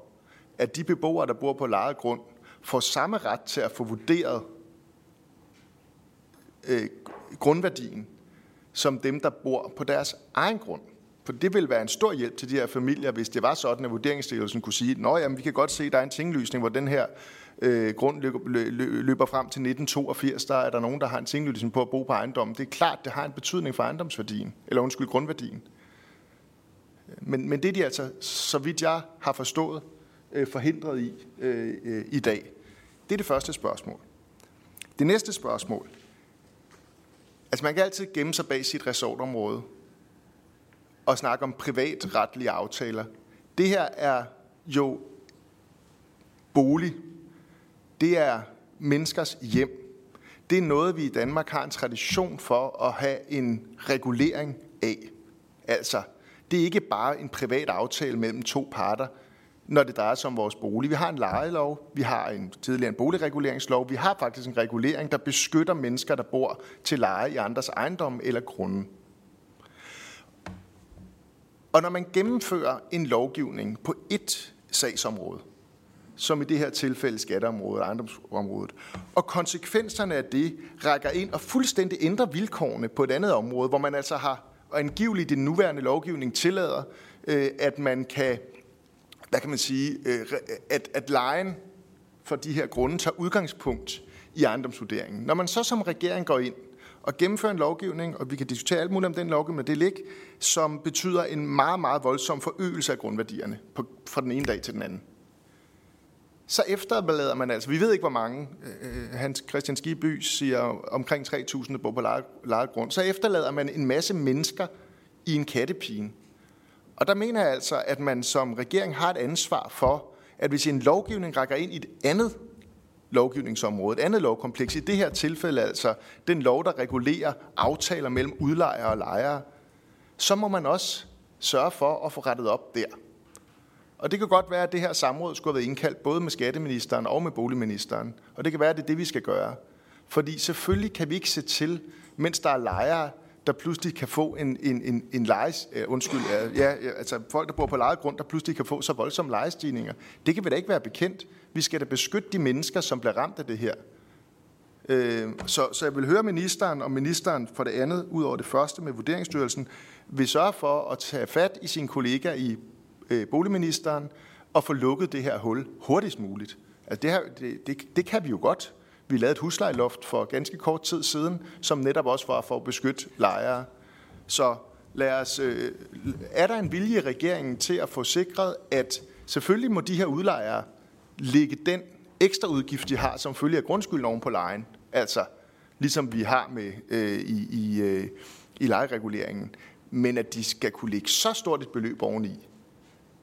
at de beboere, der bor på lejet grund, får samme ret til at få vurderet øh, grundværdien, som dem, der bor på deres egen grund? For det vil være en stor hjælp til de her familier, hvis det var sådan, at vurderingsstyrelsen kunne sige, at vi kan godt se, at der er en tinglysning, hvor den her øh, grund løber, løber frem til 1982. Der er der nogen, der har en tinglysning på at bo på ejendommen. Det er klart, det har en betydning for ejendomsværdien, eller undskyld, grundværdien. Men, men det er de altså, så vidt jeg har forstået, øh, forhindret i øh, øh, i dag. Det er det første spørgsmål. Det næste spørgsmål. Altså man kan altid gemme sig bag sit resortområde og snakke om privatretlige aftaler. Det her er jo bolig. Det er menneskers hjem. Det er noget, vi i Danmark har en tradition for at have en regulering af. Altså, det er ikke bare en privat aftale mellem to parter, når det drejer sig om vores bolig. Vi har en lejelov, vi har en tidligere en boligreguleringslov, vi har faktisk en regulering, der beskytter mennesker, der bor til leje i andres ejendom eller grunde. Og når man gennemfører en lovgivning på et sagsområde, som i det her tilfælde skatteområdet og ejendomsområdet, og konsekvenserne af det rækker ind og fuldstændig ændrer vilkårene på et andet område, hvor man altså har angiveligt den nuværende lovgivning tillader, øh, at man kan, hvad kan man sige, øh, at, at lejen for de her grunde tager udgangspunkt i ejendomsvurderingen. Når man så som regering går ind og gennemfører en lovgivning, og vi kan diskutere alt muligt om den lovgivning, men det ligger, som betyder en meget, meget voldsom forøgelse af grundværdierne på, fra den ene dag til den anden. Så efterlader man altså, vi ved ikke hvor mange, øh, Hans Christian Skiby siger omkring 3.000, der bor på lejet grund, så efterlader man en masse mennesker i en kattepine. Og der mener jeg altså, at man som regering har et ansvar for, at hvis en lovgivning rækker ind i et andet lovgivningsområde, et andet lovkompleks, i det her tilfælde altså den lov, der regulerer aftaler mellem udlejere og lejere, så må man også sørge for at få rettet op der. Og det kan godt være, at det her samråd skulle have været indkaldt både med skatteministeren og med boligministeren. Og det kan være, at det er det, vi skal gøre. Fordi selvfølgelig kan vi ikke se til, mens der er lejere, der pludselig kan få en, en, en, en lejes, uh, undskyld, uh, ja, altså folk, der bor på lejet grund, der pludselig kan få så voldsomme lejestigninger. Det kan vi da ikke være bekendt. Vi skal da beskytte de mennesker, som bliver ramt af det her. Øh, så, så jeg vil høre ministeren, og ministeren for det andet, ud over det første med Vurderingsstyrelsen, vil sørge for at tage fat i sine kollegaer i uh, boligministeren og få lukket det her hul hurtigst muligt. Altså det, her, det, det, det kan vi jo godt. Vi lavede et huslejeloft for ganske kort tid siden, som netop også var for at beskytte lejere. Så lad os, øh, er der en vilje i regeringen til at få sikret, at selvfølgelig må de her udlejere lægge den ekstra udgift, de har, som følge af grundskylden oven på lejen, altså ligesom vi har med øh, i, i, øh, i lejereguleringen, men at de skal kunne lægge så stort et beløb oveni,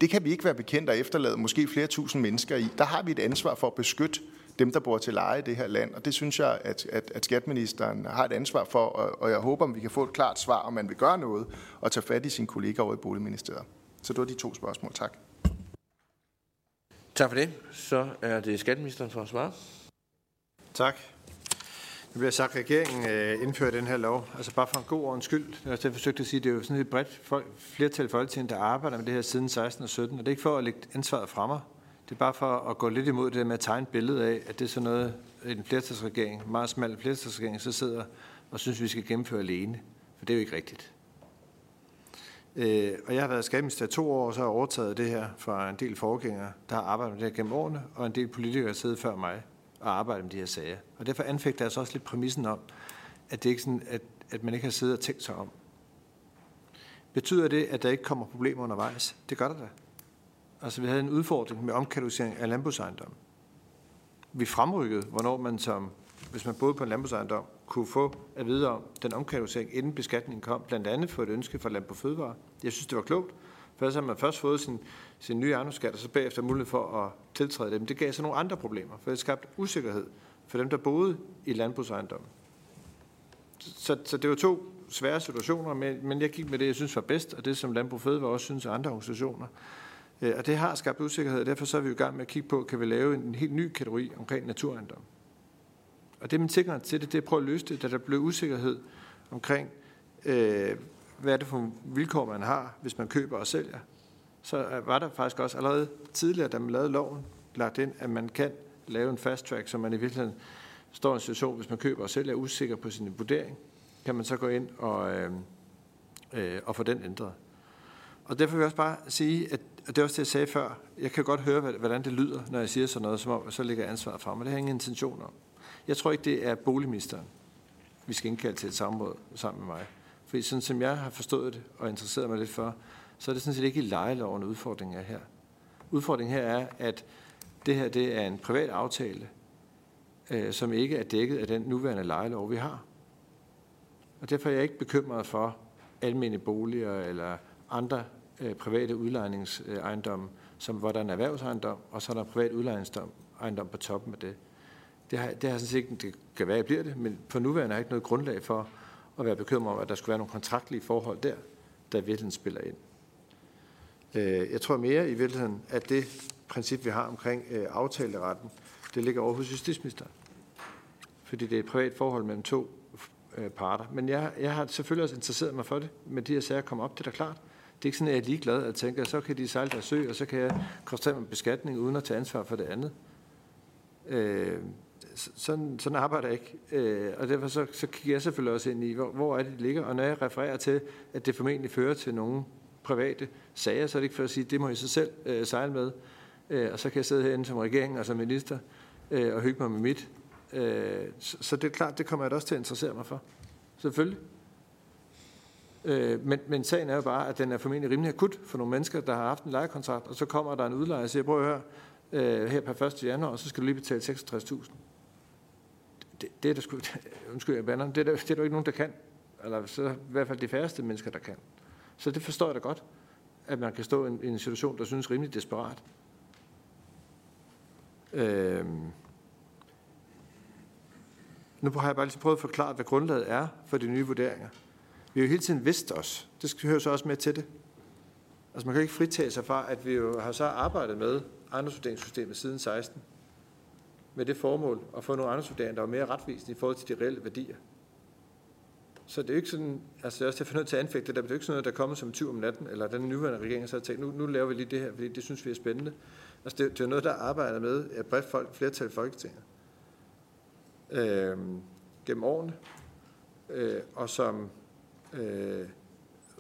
det kan vi ikke være bekendt at efterlade måske flere tusind mennesker i. Der har vi et ansvar for at beskytte dem, der bor til leje i det her land. Og det synes jeg, at, at, at skatministeren har et ansvar for, og, og jeg håber, at vi kan få et klart svar, om man vil gøre noget og tage fat i sine kollegaer over i Boligministeriet. Så det var de to spørgsmål. Tak. Tak for det. Så er det skatteministeren for at svare. Tak. Nu bliver sagt, at regeringen øh, indfører den her lov. Altså bare for en god ordens skyld. Jeg har forsøgt at sige, at det er jo sådan et bredt flertal i Folketinget, der arbejder med det her siden 16 og 17. Og det er ikke for at lægge ansvaret fra mig. Det er bare for at gå lidt imod det der med at tegne et billede af, at det er sådan noget, en flertalsregering, en meget smal flertalsregering, så sidder og synes, vi skal gennemføre alene. For det er jo ikke rigtigt. Øh, og jeg har været skatteminister i to år, og så har jeg overtaget det her fra en del forgængere, der har arbejdet med det her gennem årene, og en del politikere der sidder før mig at arbejde med de her sager. Og derfor anfægter jeg så også lidt præmissen om, at det ikke sådan, at, at man ikke har siddet og tænkt sig om. Betyder det, at der ikke kommer problemer undervejs? Det gør der da. Altså, vi havde en udfordring med omkategorisering af landbrugsejendom. Vi fremrykkede, hvornår man som hvis man boede på en landbrugsejendom, kunne få at vide om den omkategorisering, inden beskatningen kom, blandt andet for et ønske fra Landbrug Fødevare. Jeg synes, det var klogt, Først har man først fået sin, sin nye ejendomsskat, og så bagefter mulighed for at tiltræde dem. Det gav så nogle andre problemer, for det skabte usikkerhed for dem, der boede i landbrugsejendommen. Så, så det var to svære situationer, men, men jeg gik med det, jeg synes var bedst, og det som Landbrug Fødevare også synes og andre organisationer. Øh, og det har skabt usikkerhed, og derfor så er vi i gang med at kigge på, kan vi lave en helt ny kategori omkring naturejendom. Og det, man tænker til det, det er at prøve at løse det, da der blev usikkerhed omkring, øh, hvad er det for vilkår, man har, hvis man køber og sælger. Så øh, var der faktisk også allerede tidligere, da man lavede loven, lagt ind, at man kan lave en fast track, så man i virkeligheden står i en situation, hvis man køber og sælger er usikker på sin vurdering, kan man så gå ind og, øh, øh, og få den ændret. Og derfor vil jeg også bare sige, at og det er også det, jeg sagde før, jeg kan godt høre, hvordan det lyder, når jeg siger sådan noget, som om, så ligger ansvaret frem, og Det har ingen intention om. Jeg tror ikke, det er boligministeren, vi skal indkalde til et samråd sammen med mig. Fordi sådan som jeg har forstået det og interesseret mig lidt for, så er det sådan set ikke i lejeloven, udfordringen er her. Udfordringen her er, at det her det er en privat aftale, øh, som ikke er dækket af den nuværende lejelov, vi har. Og derfor er jeg ikke bekymret for almindelige boliger eller andre øh, private udlejningsejendomme, som, hvor der er en erhvervsejendom, og så er der en privat udlejningsejendom på toppen af det. Det har, det har sådan set ikke, det kan være, at bliver det, men for nuværende er ikke noget grundlag for at være bekymret om, at der skulle være nogle kontraktlige forhold der, der i virkeligheden spiller ind. Øh, jeg tror mere i virkeligheden, at det princip, vi har omkring øh, aftaleretten, det ligger over hos justitsministeren. Fordi det er et privat forhold mellem to øh, parter. Men jeg, jeg har selvfølgelig også interesseret mig for det, med de her sager kommer op, det er da klart. Det er ikke sådan, at jeg er ligeglad at tænke, at så kan de sejle deres sø, og så kan jeg konstatere mig beskatning, uden at tage ansvar for det andet. Øh, sådan, sådan arbejder jeg ikke. Øh, og derfor så, så kigger jeg selvfølgelig også ind i, hvor, hvor er det, det ligger. Og når jeg refererer til, at det formentlig fører til nogle private sager, så er det ikke for at sige, at det må I så selv øh, sejle med. Øh, og så kan jeg sidde herinde som regering og som minister øh, og hygge mig med mit. Øh, så, så det er klart, det kommer jeg da også til at interessere mig for. Selvfølgelig. Øh, men, men sagen er jo bare, at den er formentlig rimelig akut for nogle mennesker, der har haft en lejekontrakt, og så kommer der en udlejer og siger, prøv at høre, øh, her per 1. januar, så skal du lige betale 66.000. Det, det er der sgu, undskyld, jeg bander, det er, der, det er der ikke nogen, der kan. Eller så i hvert fald de færreste mennesker, der kan. Så det forstår jeg da godt, at man kan stå i en, en situation, der synes rimelig desperat. Øh, nu har jeg bare lige prøvet at forklare, hvad grundlaget er for de nye vurderinger. Vi har jo hele tiden vidst os. Det skal høre så også med til det. Altså man kan ikke fritage sig fra, at vi jo har så arbejdet med ejendomsvurderingssystemet siden 16 med det formål at få nogle ejendomsvurderinger, der var mere retvisende i forhold til de reelle værdier. Så det er jo ikke sådan, altså det er også til nødt til at anfægte det, der er jo ikke sådan noget, der kommer som en tyv om natten, eller den nuværende regering så har tænkt, nu, nu laver vi lige det her, fordi det synes vi er spændende. Altså det, det er noget, der arbejder med et bredt folk, flertal i Folketinget øh, gennem årene, øh, og som øh,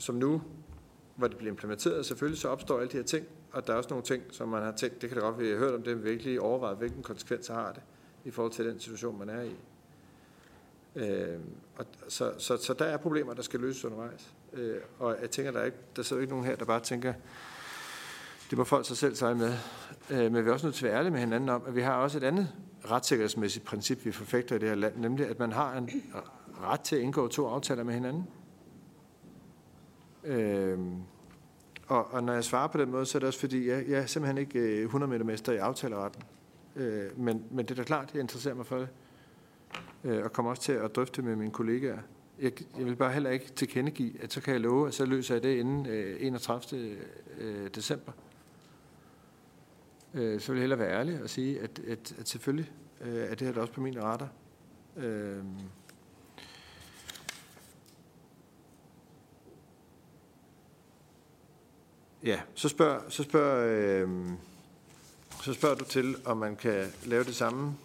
som nu, hvor det bliver implementeret, selvfølgelig så opstår alle de her ting, og der er også nogle ting, som man har tænkt, det kan det godt være, har hørt om det, virkelig overvejet, hvilken konsekvenser har det i forhold til den situation, man er i. Øh, og så, så, så der er problemer, der skal løses undervejs. Øh, og jeg tænker, der, er ikke, der sidder ikke nogen her, der bare tænker, det må folk sig selv sejle med. Øh, men vi er også nødt til at være ærlige med hinanden om, at vi har også et andet retssikkerhedsmæssigt princip, vi forfægter i det her land, nemlig at man har en ret til at indgå to aftaler med hinanden. Øh, og, og når jeg svarer på den måde, så er det også fordi, jeg, jeg er simpelthen ikke øh, 100 meter mester i aftaleretten. Øh, men, men det er da klart, jeg interesserer mig for det. Øh, og kommer også til at drøfte med mine kollegaer. Jeg, jeg vil bare heller ikke tilkendegive, at så kan jeg love, at så løser jeg det inden øh, 31. Øh, december. Øh, så vil jeg hellere være ærlig og sige, at, at, at selvfølgelig øh, er det her da også på mine retter. Øh, Ja, så spørger, så spørger, øh, så spørger du til, om man kan lave det samme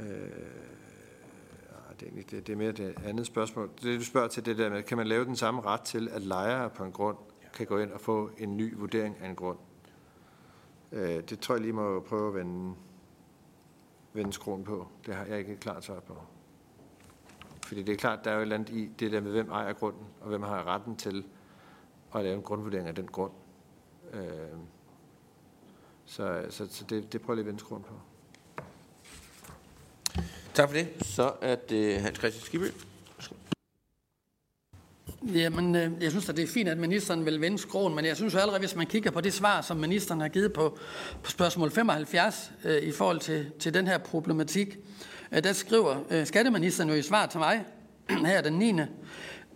Øh, det, er det, det er mere det andet spørgsmål. Det du spørger til det der med, kan man lave den samme ret til, at lejere på en grund kan gå ind og få en ny vurdering af en grund? Øh, det tror jeg lige må prøve at vende, vende skroen på. Det har jeg ikke et klart svar på. Fordi det er klart, der er jo et eller andet i det der med, hvem ejer grunden, og hvem har retten til at lave en grundvurdering af den grund. Øh, Så, så, så det, det prøver jeg lige at vende skruen på. Tak for det. Så er det Hans Christian Skibø. Jamen, øh, jeg synes, at det er fint, at ministeren vil vende skroen, men jeg synes jo allerede, hvis man kigger på det svar, som ministeren har givet på, på spørgsmål 75 øh, i forhold til, til den her problematik, øh, Øh, der skriver øh, skatteministeren jo i svar til mig her den 9.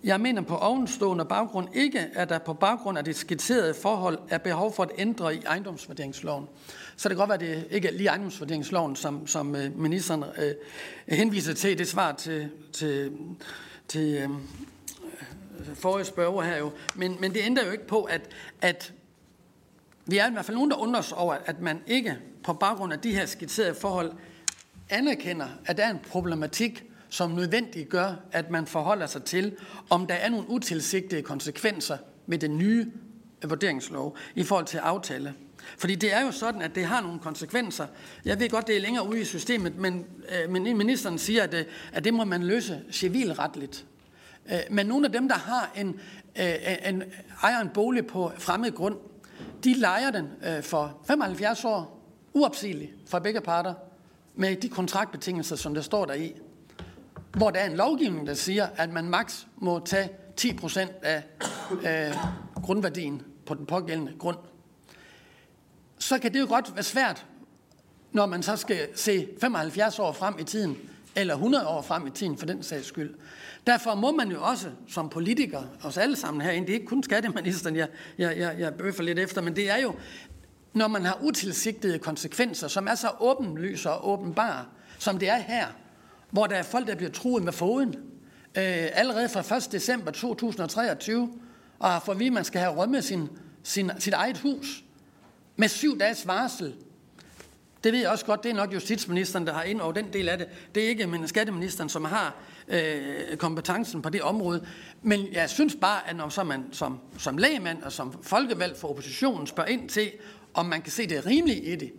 Jeg mener på ovenstående baggrund ikke, at der på baggrund af det skitserede forhold er behov for at ændre i ejendomsvurderingsloven. Så det kan godt være, at det ikke er lige ejendomsvurderingsloven, som, som øh, ministeren øh, henviser til det svar til, til, til øh, forrige spørger her jo. Men, men det ændrer jo ikke på, at, at vi er i hvert fald nogen, der undrer os over, at man ikke på baggrund af de her skitserede forhold anerkender, at der er en problematik, som nødvendigt gør, at man forholder sig til, om der er nogle utilsigtede konsekvenser med den nye vurderingslov i forhold til aftale. Fordi det er jo sådan, at det har nogle konsekvenser. Jeg ved godt, det er længere ude i systemet, men, øh, men ministeren siger, at, øh, at det må man løse civilretligt. Øh, men nogle af dem, der har en, øh, en, ejer en bolig på fremmed grund, de lejer den øh, for 75 år, uopsigeligt for begge parter, med de kontraktbetingelser, som der står der i. Hvor der er en lovgivning, der siger, at man maks må tage 10% af øh, grundværdien på den pågældende grund. Så kan det jo godt være svært, når man så skal se 75 år frem i tiden, eller 100 år frem i tiden for den sags skyld. Derfor må man jo også som politiker, os alle sammen herinde, det er ikke kun skatteministeren, jeg, jeg, jeg, jeg bøffer lidt efter, men det er jo, når man har utilsigtede konsekvenser, som er så åbenlyse og åbenbare, som det er her, hvor der er folk, der bliver truet med foden, øh, allerede fra 1. december 2023, og har fået at man skal have rømmet sin, sin, sit eget hus med syv dages varsel det ved jeg også godt, det er nok justitsministeren, der har ind over den del af det. Det er ikke men skatteministeren, som har øh, kompetencen på det område. Men jeg synes bare, at når så man som, som lægemand og som folkevalgt for oppositionen spørger ind til, om man kan se det rimelige i det,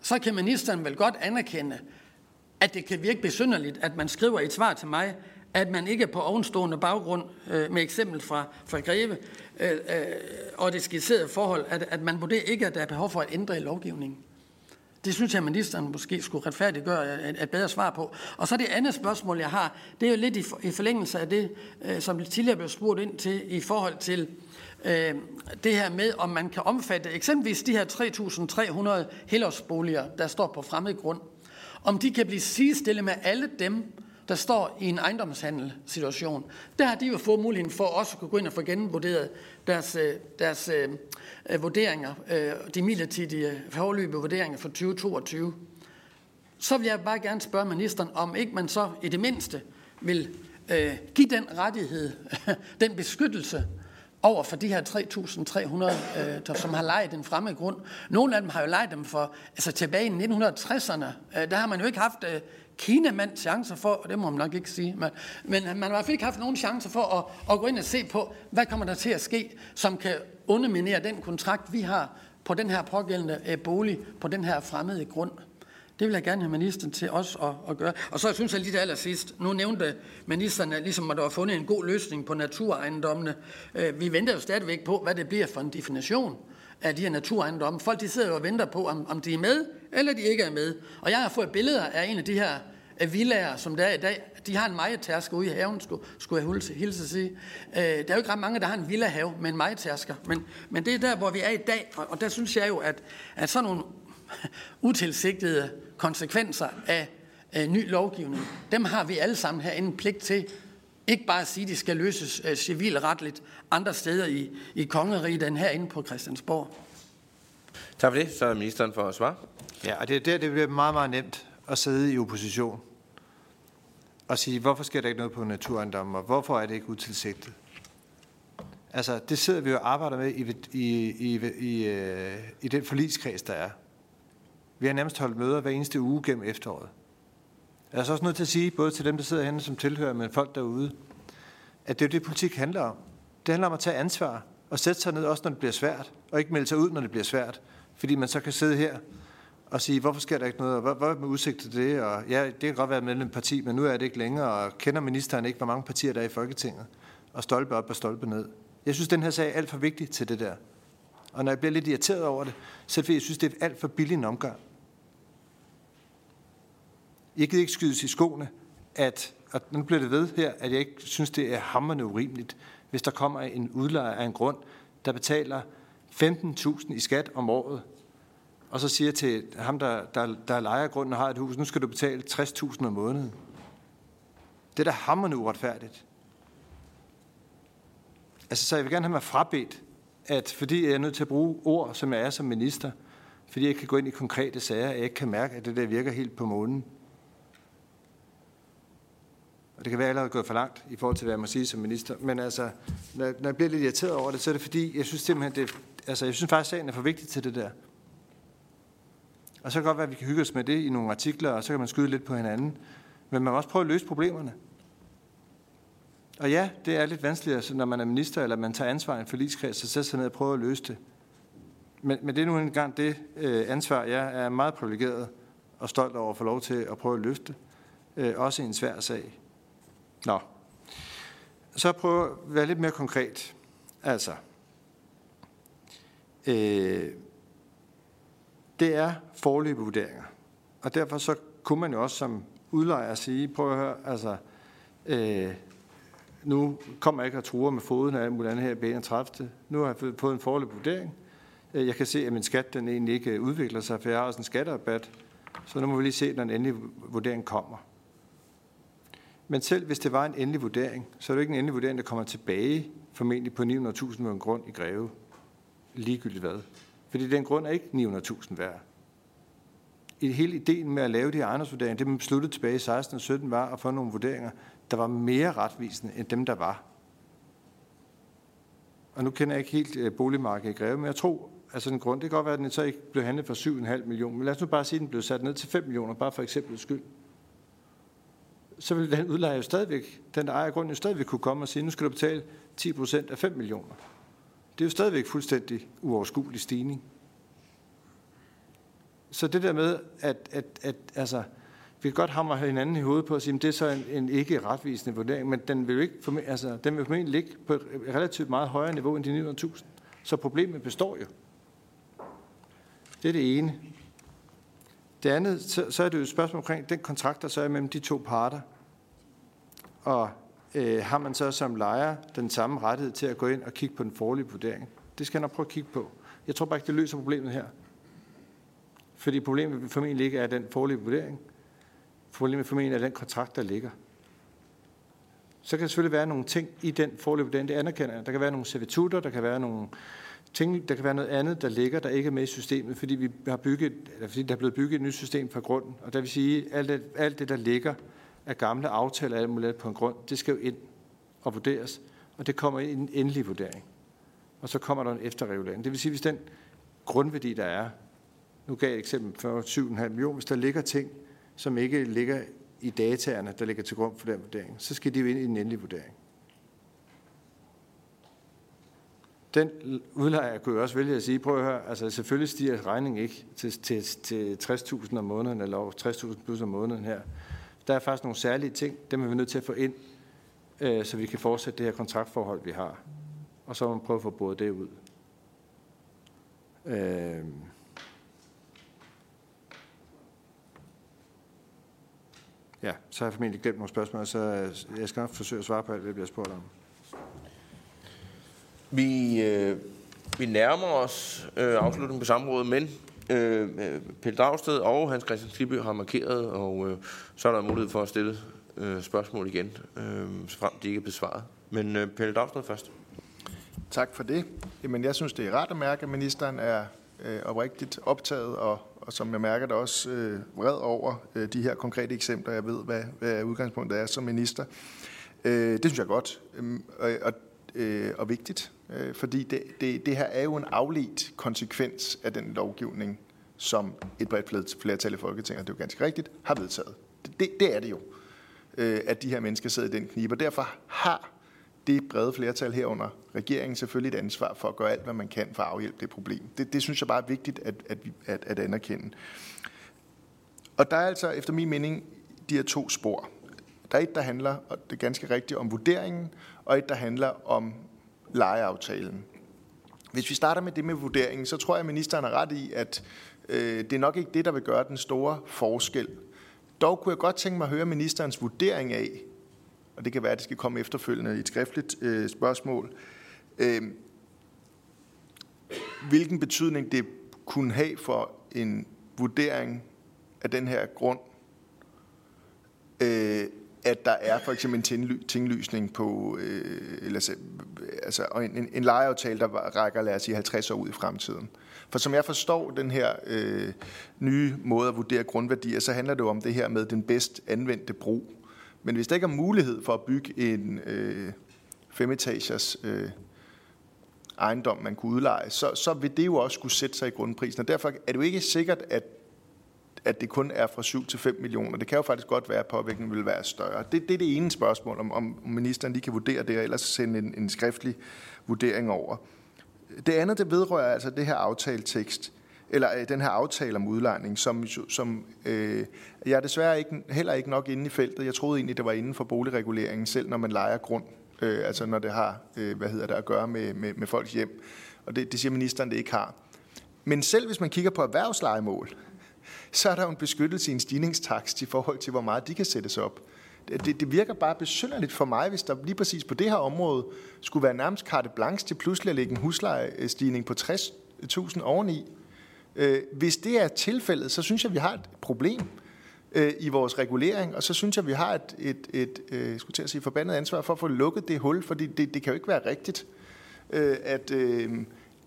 så kan ministeren vel godt anerkende, at det kan virke besynderligt, at man skriver i et svar til mig, at man ikke på ovenstående baggrund øh, med eksempel fra, fra Greve øh, øh, og det skitserede forhold, at, at man vurderer ikke, at der er behov for at ændre i lovgivningen. Det synes jeg, at ministeren måske skulle retfærdiggøre et, et bedre svar på. Og så det andet spørgsmål, jeg har, det er jo lidt i, i forlængelse af det, øh, som tidligere blev spurgt ind til i forhold til øh, det her med, om man kan omfatte eksempelvis de her 3.300 helårsboliger, der står på fremmed grund. Om de kan blive sidestillet med alle dem, der står i en ejendomshandelssituation. Der har de jo fået muligheden for også at kunne gå ind og få genvurderet deres, deres øh, øh Øh, vurderinger, øh, de midlertidige forløbige vurderinger for 2022. Så vil jeg bare gerne spørge ministeren, om ikke man så i det mindste vil øh, give den rettighed, den beskyttelse over for de her 3.300, øh, som har lejet den fremme grund. Nogle af dem har jo lejet dem for, altså tilbage i 1960'erne, øh, der har man jo ikke haft øh, Kina-mand chancer for, og det må man nok ikke sige, men, men man har i hvert fald ikke haft nogen chancer for at, at gå ind og se på, hvad kommer der til at ske, som kan underminere den kontrakt, vi har på den her pågældende øh, bolig, på den her fremmede grund. Det vil jeg gerne have ministeren til os at, at gøre. Og så synes jeg lige det allersidst. Nu nævnte ministeren, at, ligesom, at der var fundet en god løsning på naturejendommene. Øh, vi venter jo stadigvæk på, hvad det bliver for en definition af de her naturejendomme. Folk de sidder jo og venter på, om, om de er med, eller de ikke er med. Og jeg har fået billeder af en af de her villager, som der er i dag. De har en majtærsker ude i haven, skulle, skulle jeg hilse, hilse at sige. Øh, der er jo ikke ret mange, der har en villahave med en majtærsker. Men, men det er der, hvor vi er i dag. Og, og der synes jeg jo, at, at sådan nogle utilsigtede konsekvenser af, af ny lovgivning, dem har vi alle sammen herinde pligt til ikke bare at sige, at de skal løses uh, civilretligt andre steder i, i kongeriget end herinde på Christiansborg. Tak for det. Så er ministeren for at svare. Ja, og det er der, det bliver meget, meget nemt at sidde i opposition og sige, hvorfor sker der ikke noget på naturendommen, og hvorfor er det ikke utilsigtet? Altså, det sidder vi jo og arbejder med i, i, i, i, i, i den forligskreds, der er. Vi har nærmest holdt møder hver eneste uge gennem efteråret. Jeg er så også nødt til at sige, både til dem, der sidder henne som tilhører, men folk derude, at det er det, politik handler om. Det handler om at tage ansvar og sætte sig ned, også når det bliver svært, og ikke melde sig ud, når det bliver svært. Fordi man så kan sidde her og sige, hvorfor sker der ikke noget, og hvad, hvad med udsigt til det? Og ja, det kan godt være medlem parti, men nu er det ikke længere, og kender ministeren ikke, hvor mange partier der er i Folketinget, og stolpe op og stolpe ned. Jeg synes, den her sag er alt for vigtig til det der. Og når jeg bliver lidt irriteret over det, så er det fordi, jeg synes, det er alt for billig en omgang. Jeg gider ikke skydes i skoene, at, og nu bliver det ved her, at jeg ikke synes, det er hammerende urimeligt, hvis der kommer en udlejer af en grund, der betaler 15.000 i skat om året, og så siger til ham, der, der, der leger grunden og har et hus, nu skal du betale 60.000 om måneden. Det er da hammerende uretfærdigt. Altså, så jeg vil gerne have mig frabedt, at fordi jeg er nødt til at bruge ord, som jeg er som minister, fordi jeg ikke kan gå ind i konkrete sager, at jeg ikke kan mærke, at det der virker helt på månen. Og det kan være, at jeg allerede gået for langt i forhold til, hvad jeg må sige som minister. Men altså, når, når jeg bliver lidt irriteret over det, så er det fordi, jeg synes simpelthen, det, altså, jeg synes faktisk, at sagen er for vigtig til det der. Og så kan det godt være, at vi kan hygge os med det i nogle artikler, og så kan man skyde lidt på hinanden. Men man må også prøve at løse problemerne. Og ja, det er lidt vanskeligt, når man er minister, eller man tager ansvar i en forligskreds, så sætter sig ned og prøver at løse det. Men, men det er nu engang det øh, ansvar, jeg er meget privilegeret og stolt over at få lov til at prøve at løfte. Øh, også i en svær sag. Nå. Så prøv at være lidt mere konkret. Altså, øh, det er forløbige vurderinger. Og derfor så kunne man jo også som udlejer sige, prøv at høre, altså, øh, nu kommer jeg ikke og truer med foden af alt muligt andet her i 31. Nu har jeg fået en forløbig vurdering. Øh, jeg kan se, at min skat den egentlig ikke øh, udvikler sig, for jeg har også en skatterabat. Så nu må vi lige se, når en endelig vurdering kommer. Men selv hvis det var en endelig vurdering, så er det ikke en endelig vurdering, der kommer tilbage formentlig på 900.000 med en grund i Greve. Ligegyldigt hvad. Fordi den grund er ikke 900.000 værd. I hele ideen med at lave de ejendomsvurderinger, det man besluttede tilbage i 16 og 17, var at få nogle vurderinger, der var mere retvisende end dem, der var. Og nu kender jeg ikke helt øh, boligmarkedet i Greve, men jeg tror, at sådan en grund, det kan godt være, at den så ikke blev handlet for 7,5 millioner. Men lad os nu bare sige, at den blev sat ned til 5 millioner, bare for eksempel skyld. Så vil den udlejer jo stadigvæk, den der ejer grunden jo stadigvæk kunne komme og sige, nu skal du betale 10 procent af 5 millioner. Det er jo stadigvæk fuldstændig uoverskuelig stigning. Så det der med, at, at, at altså, vi kan godt hamre hinanden i hovedet på at sige, at det er så en, en ikke retvisende vurdering, men den vil jo ikke, altså, den vil formentlig ligge på et relativt meget højere niveau end de 900.000. Så problemet består jo. Det er det ene. Det andet, så, så er det jo et spørgsmål omkring den kontrakt, der så er mellem de to parter. Og øh, har man så som lejer den samme rettighed til at gå ind og kigge på den forlige vurdering? Det skal jeg nok prøve at kigge på. Jeg tror bare ikke, det løser problemet her. Fordi problemet formentlig ikke er den forlige vurdering. Problemet formentlig er den kontrakt, der ligger. Så kan der selvfølgelig være nogle ting i den forlige vurdering, det anerkender jeg. Der kan være nogle servitutter, der kan være nogle ting, der kan være noget andet, der ligger, der ikke er med i systemet, fordi vi har bygget, eller fordi der er blevet bygget et nyt system fra grunden. Og der vil sige, alt det, alt det der ligger af gamle aftaler alt muligt på en grund, det skal jo ind og vurderes, og det kommer i en endelig vurdering. Og så kommer der en efterregulering. Det vil sige, hvis den grundværdi, der er, nu gav jeg eksempel for 7,5 millioner, hvis der ligger ting, som ikke ligger i dataerne, der ligger til grund for den vurdering, så skal de jo ind i en endelig vurdering. Den udlejer kunne jo også vælge at sige, prøv at høre, altså selvfølgelig stiger regningen ikke til, til, til 60.000 om måneden, eller 60.000 plus om måneden her. Der er faktisk nogle særlige ting, dem er vi nødt til at få ind, øh, så vi kan fortsætte det her kontraktforhold, vi har. Og så må man prøve at få både det ud. Øh, Ja, så har jeg formentlig glemt nogle spørgsmål, så jeg skal nok forsøge at svare på alt, hvad jeg bliver spurgt om. Vi, øh, vi nærmer os øh, afslutningen på samrådet, men Øh, øh, Pelle Dragsted og Hans Christian Skibby har markeret, og øh, så er der mulighed for at stille øh, spørgsmål igen, øh, så frem de ikke er besvaret. Men øh, Pelle Dragsted først. Tak for det. Jamen, jeg synes, det er rart at mærke, at ministeren er øh, oprigtigt optaget og, og som jeg mærker det også øh, vred over øh, de her konkrete eksempler. Jeg ved, hvad, hvad udgangspunktet er som minister. Øh, det synes jeg er godt øh, og, og, øh, og vigtigt, øh, fordi det, det, det her er jo en afledt konsekvens af den lovgivning, som et bredt flertal i Folketinget, det er jo ganske rigtigt, har vedtaget. Det, det er det jo, øh, at de her mennesker sidder i den knibe, og derfor har det brede flertal herunder regeringen selvfølgelig et ansvar for at gøre alt, hvad man kan for at afhjælpe det problem. Det, det synes jeg bare er vigtigt at, at, at, at anerkende. Og der er altså efter min mening de her to spor. Der er et, der handler, og det er ganske rigtigt, om vurderingen, og et, der handler om lejeaftalen. Hvis vi starter med det med vurderingen, så tror jeg, at ministeren har ret i, at øh, det er nok ikke det, der vil gøre den store forskel. Dog kunne jeg godt tænke mig at høre ministerens vurdering af, og det kan være, at det skal komme efterfølgende i et skriftligt øh, spørgsmål, øh, hvilken betydning det kunne have for en vurdering af den her grund, øh, at der er for eksempel en tinglysning på, øh, eller, altså en, en lejeaftale, der rækker, lad os sige, 50 år ud i fremtiden. For som jeg forstår den her øh, nye måde at vurdere grundværdier, så handler det jo om det her med den bedst anvendte brug. Men hvis der ikke er mulighed for at bygge en øh, femetagers øh, ejendom, man kunne udleje, så, så vil det jo også skulle sætte sig i grundprisen. Og derfor er det jo ikke sikkert, at at det kun er fra 7 til 5 millioner. Det kan jo faktisk godt være, at påvirkningen vil være større. Det, det er det ene spørgsmål, om, om ministeren lige kan vurdere det, og ellers sende en, en skriftlig vurdering over. Det andet, det vedrører altså det her aftaletekst, eller øh, den her aftale om udlejning, som, som øh, jeg er desværre ikke, heller ikke nok inde i feltet. Jeg troede egentlig, det var inden for boligreguleringen, selv når man leger grund, øh, altså når det har øh, hvad hedder det, at gøre med, med, med folks hjem. Og det, det siger ministeren, det ikke har. Men selv hvis man kigger på erhvervslejemål, så er der jo en beskyttelse i en stigningstakst i forhold til, hvor meget de kan sættes op. Det, det virker bare besynderligt for mig, hvis der lige præcis på det her område skulle være nærmest carte blanche til pludselig at lægge en huslejestigning på 60.000 oveni. Øh, hvis det er tilfældet, så synes jeg, at vi har et problem øh, i vores regulering, og så synes jeg, at vi har et, et, et øh, et skulle til at sige, forbandet ansvar for at få lukket det hul, fordi det, det kan jo ikke være rigtigt, at,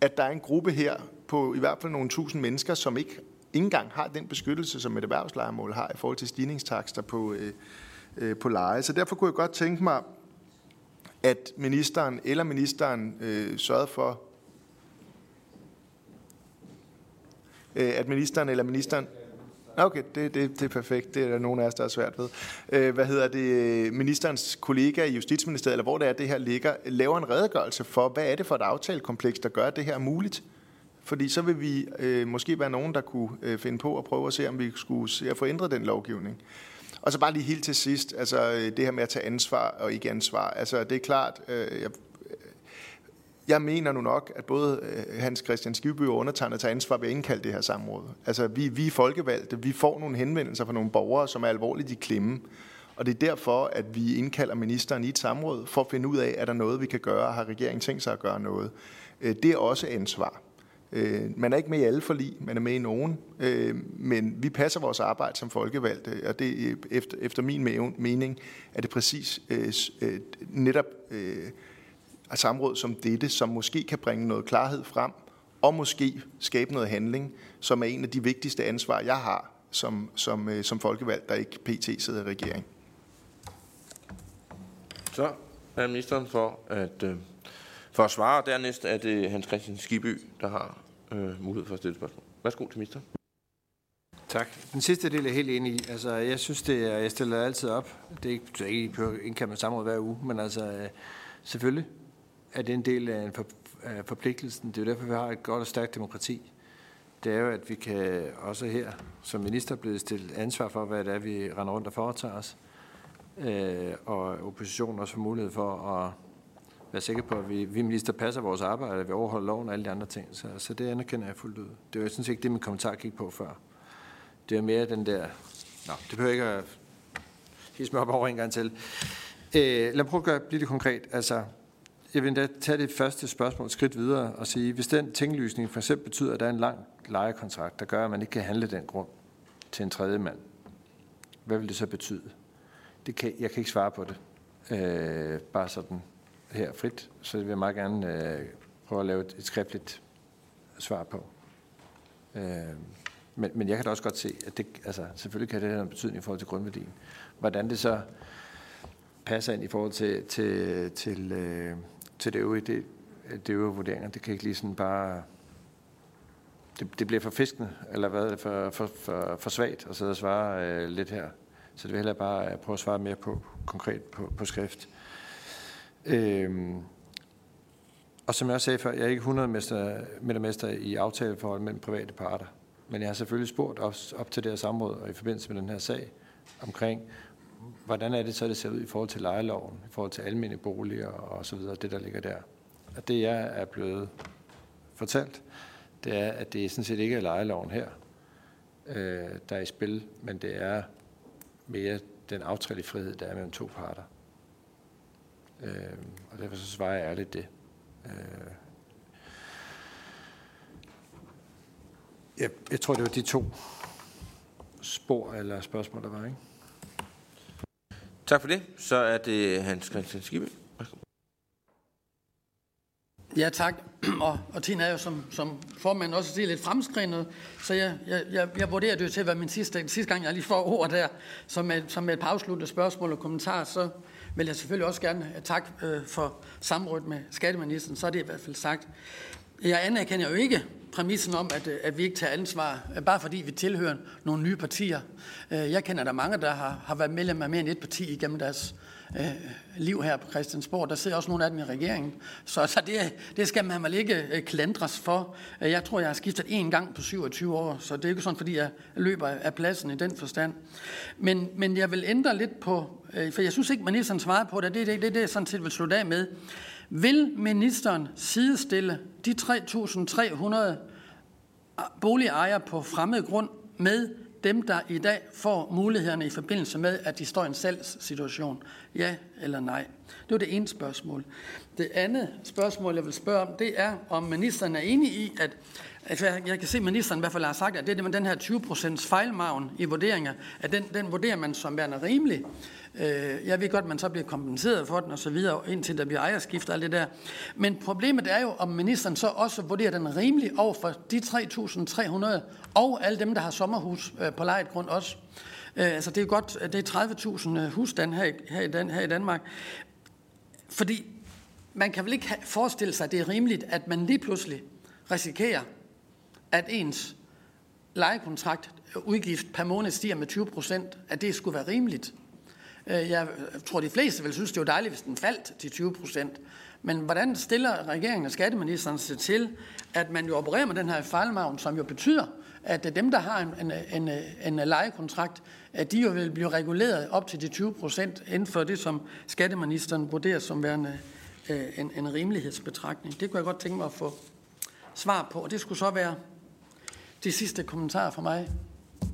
at der er en gruppe her på i hvert fald nogle tusind mennesker, som ikke ikke engang har den beskyttelse, som et erhvervslejemål har i forhold til stigningstakster på, øh, øh, på leje. Så derfor kunne jeg godt tænke mig, at ministeren eller ministeren øh, sørgede for, øh, at ministeren eller ministeren Okay, det, det, det er perfekt. Det er der nogen af os, der er svært ved. Øh, hvad hedder det? Ministerens kollega i Justitsministeriet, eller hvor det er, det her ligger, laver en redegørelse for, hvad er det for et aftalekompleks, der gør at det her muligt? Fordi så vil vi øh, måske være nogen, der kunne øh, finde på at prøve at se, om vi skulle se at få ændret den lovgivning. Og så bare lige helt til sidst, altså øh, det her med at tage ansvar og ikke ansvar. Altså det er klart, øh, jeg, øh, jeg mener nu nok, at både øh, Hans Christian Skibby og undertegnet tager ansvar ved at indkalde det her samråd. Altså vi, vi er folkevalgte, vi får nogle henvendelser fra nogle borgere, som er alvorligt i klemme. Og det er derfor, at vi indkalder ministeren i et samråd for at finde ud af, er der noget, vi kan gøre, har regeringen tænkt sig at gøre noget. Det er også ansvar. Øh, man er ikke med i alle forlig, man er med i nogen, øh, men vi passer vores arbejde som folkevalgte, og det øh, efter, efter min mening er det præcis øh, øh, netop øh, et samråd som dette, som måske kan bringe noget klarhed frem, og måske skabe noget handling, som er en af de vigtigste ansvar, jeg har som, som, øh, som folkevalgt, der ikke pt. sidder i regering. Så er ministeren for at øh, for at svare. Dernæst er det Hans Christian Skiby, der har øh, mulighed for at stille spørgsmål. Værsgo til minister. Tak. Den sidste del er helt enig i. Altså, jeg synes, det er, jeg stiller altid op. Det er ikke, det er ikke på indkaldt med samråd hver uge, men altså, øh, selvfølgelig er det en del af, en for, af forpligtelsen. Det er jo derfor, vi har et godt og stærkt demokrati. Det er jo, at vi kan også her som minister blive stillet ansvar for, hvad det er, vi render rundt og foretager os. Øh, og oppositionen også får mulighed for at være sikker på, at vi, vi minister passer vores arbejde, at vi overholder loven og alle de andre ting. Så, så det anerkender jeg fuldt ud. Det var sådan set ikke det, min kommentar gik på før. Det er mere den der... Nå, det behøver ikke at hisse mig op over en gang til. Øh, lad mig prøve at gøre, blive det konkret. Altså, jeg vil endda tage det første spørgsmål skridt videre og sige, hvis den tinglysning for eksempel betyder, at der er en lang lejekontrakt, der gør, at man ikke kan handle den grund til en tredje mand, hvad vil det så betyde? Det kan, jeg kan ikke svare på det. Øh, bare sådan her frit, så det vil jeg meget gerne øh, prøve at lave et, et skriftligt svar på. Øh, men, men jeg kan da også godt se, at det, altså, selvfølgelig kan det have en betydning i forhold til grundværdien. Hvordan det så passer ind i forhold til, til, til, øh, til det øvrige, det, det øvrige vurderinger, det kan ikke lige sådan bare... Det, det bliver for fiskende, eller hvad, for, for, for, for svagt at sidde og svare øh, lidt her. Så det vil jeg bare øh, prøve at svare mere på konkret på, på skrift. Øhm, og som jeg også sagde før, jeg er ikke 100 mester, mester i aftaleforhold mellem private parter. Men jeg har selvfølgelig spurgt op, op til det her samråd og i forbindelse med den her sag omkring, hvordan er det så, det ser ud i forhold til lejeloven, i forhold til almindelige boliger og så videre, det der ligger der. Og det jeg er blevet fortalt, det er, at det sådan set ikke er lejeloven her, øh, der er i spil, men det er mere den aftalefrihed, der er mellem to parter. Øh, og derfor så svarer jeg ærligt det. Øh, jeg, jeg tror, det var de to spor eller spørgsmål, der var, ikke? Tak for det. Så er det Hans Christian Skibbe. Ja, tak. Og, og tiden er jo, som, som formanden også siger, lidt fremskrinet, så jeg, jeg, jeg, jeg vurderer det jo til at være min sidste, sidste gang, jeg lige får ord der, som et, som et par afsluttende spørgsmål og kommentarer, så vil jeg selvfølgelig også gerne eh, takke eh, for samrådet med skatteministeren, så er det i hvert fald sagt. Jeg anerkender jo ikke præmissen om, at, øh, at vi ikke tager ansvar, øh, bare fordi vi tilhører nogle nye partier. Øh, jeg kender der mange, der har, har været medlem af mere end et parti igennem deres øh, liv her på Christiansborg. Der sidder også nogle af dem i regeringen. Så, så det, det skal man vel ikke klandres for. Jeg tror, jeg har skiftet én gang på 27 år, så det er ikke sådan, fordi jeg løber af pladsen i den forstand. Men, men jeg vil ændre lidt på, øh, for jeg synes ikke, ministeren svarede på det. Det er det, det, det, jeg sådan set vil slutte af med. Vil ministeren sidestille de 3.300 boligejere på fremmed grund med dem, der i dag får mulighederne i forbindelse med, at de står i en salgssituation? Ja eller nej? Det var det ene spørgsmål. Det andet spørgsmål, jeg vil spørge om, det er, om ministeren er enig i, at Altså, jeg kan se, at ministeren i hvert fald har sagt, at det med den her 20% fejlmagen i vurderinger, at den, den vurderer man som værende rimelig. Øh, jeg ved godt, at man så bliver kompenseret for den og så videre, indtil der bliver ejerskift og alt det der. Men problemet er jo, om ministeren så også vurderer den rimelig over for de 3.300 og alle dem, der har sommerhus øh, på lejet grund også. Øh, altså det er godt, det er 30.000 husstand her, her, i Dan, her i Danmark. Fordi man kan vel ikke forestille sig, at det er rimeligt, at man lige pludselig risikerer, at ens lejekontrakt udgift per måned stiger med 20 procent, at det skulle være rimeligt. Øh, jeg tror, de fleste vil synes, det var dejligt, hvis den faldt til 20 procent. Men hvordan stiller regeringen og skatteministeren sig til, at man jo opererer med den her fejlmavn, som jo betyder, at dem, der har en, en, en, en lejekontrakt, at de jo vil blive reguleret op til de 20 procent inden for det, som skatteministeren vurderer som værende øh, en, en rimelighedsbetragtning. Det kunne jeg godt tænke mig at få svar på, og det skulle så være de sidste kommentarer fra mig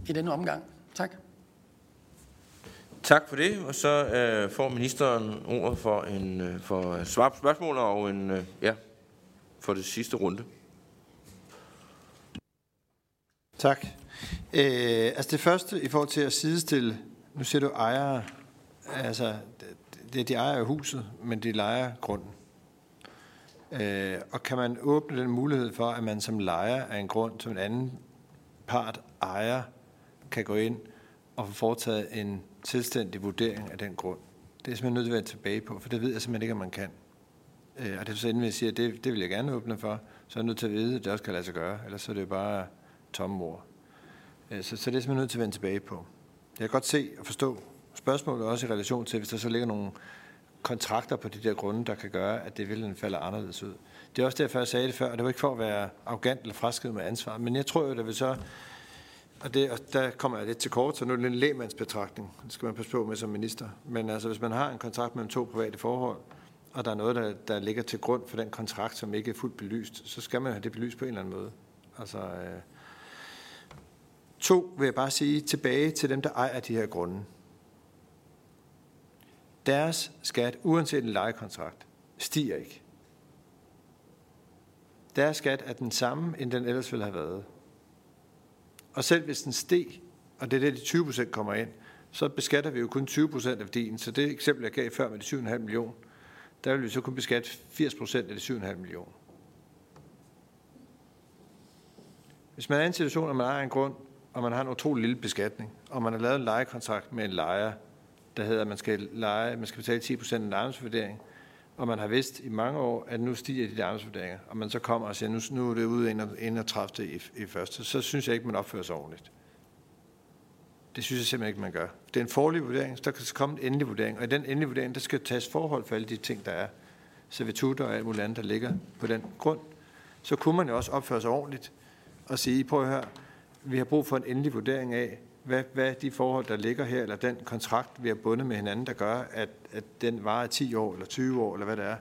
i denne omgang. Tak. Tak for det, og så øh, får ministeren ordet for en øh, for svar på spørgsmål og en øh, ja for det sidste runde. Tak. Øh, altså det første i forhold til at sidestille, nu ser du ejere, altså det, de ejer huset, men de lejer grunden. Øh, og kan man åbne den mulighed for, at man som lejer af en grund, som en anden part ejer, kan gå ind og få foretaget en selvstændig vurdering af den grund. Det er simpelthen nødt til at være tilbage på, for det ved jeg simpelthen ikke, om man kan. Øh, og det er så inden jeg siger, at det, det vil jeg gerne åbne for, så er jeg nødt til at vide, at det også kan lade sig gøre, ellers så er det jo bare tomme ord. Øh, så, så det er simpelthen nødt til at vende tilbage på. Jeg kan godt se og forstå spørgsmålet også i relation til, hvis der så ligger nogle kontrakter på de der grunde, der kan gøre, at det vil falde anderledes ud. Det er også derfor, jeg sagde det før, og det var ikke for at være arrogant eller fraskidt med ansvar, men jeg tror jo, at vil så og, det, og der kommer jeg lidt til kort, så nu er det en lægmandsbetragtning, Det skal man passe på med som minister. Men altså, hvis man har en kontrakt mellem to private forhold, og der er noget, der, der ligger til grund for den kontrakt, som ikke er fuldt belyst, så skal man have det belyst på en eller anden måde. Altså, øh, to vil jeg bare sige tilbage til dem, der ejer de her grunde. Deres skat, uanset en lejekontrakt, stiger ikke. Deres skat er den samme, end den ellers ville have været. Og selv hvis den steg, og det er det, de 20 procent kommer ind, så beskatter vi jo kun 20 procent af værdien. Så det eksempel, jeg gav før med de 7,5 millioner, der vil vi så kun beskatte 80 procent af de 7,5 millioner. Hvis man er i en situation, at man ejer en grund, og man har en utrolig lille beskatning, og man har lavet en lejekontrakt med en lejer, der hedder, at man skal, lege, man skal betale 10% af en og man har vidst i mange år, at nu stiger de ejendomsvurderinger, og man så kommer og siger, nu, nu er det ude 31. I, i første, så synes jeg ikke, man opfører sig ordentligt. Det synes jeg simpelthen ikke, man gør. Det er en forlig vurdering, så der kan komme en endelig vurdering, og i den endelige vurdering, der skal tages forhold for alle de ting, der er. Servitutter og alt muligt andet, der ligger på den grund. Så kunne man jo også opføre sig ordentligt og sige, prøv at høre, vi har brug for en endelig vurdering af, hvad, hvad de forhold, der ligger her, eller den kontrakt, vi har bundet med hinanden, der gør, at, at den varer 10 år, eller 20 år, eller hvad det er,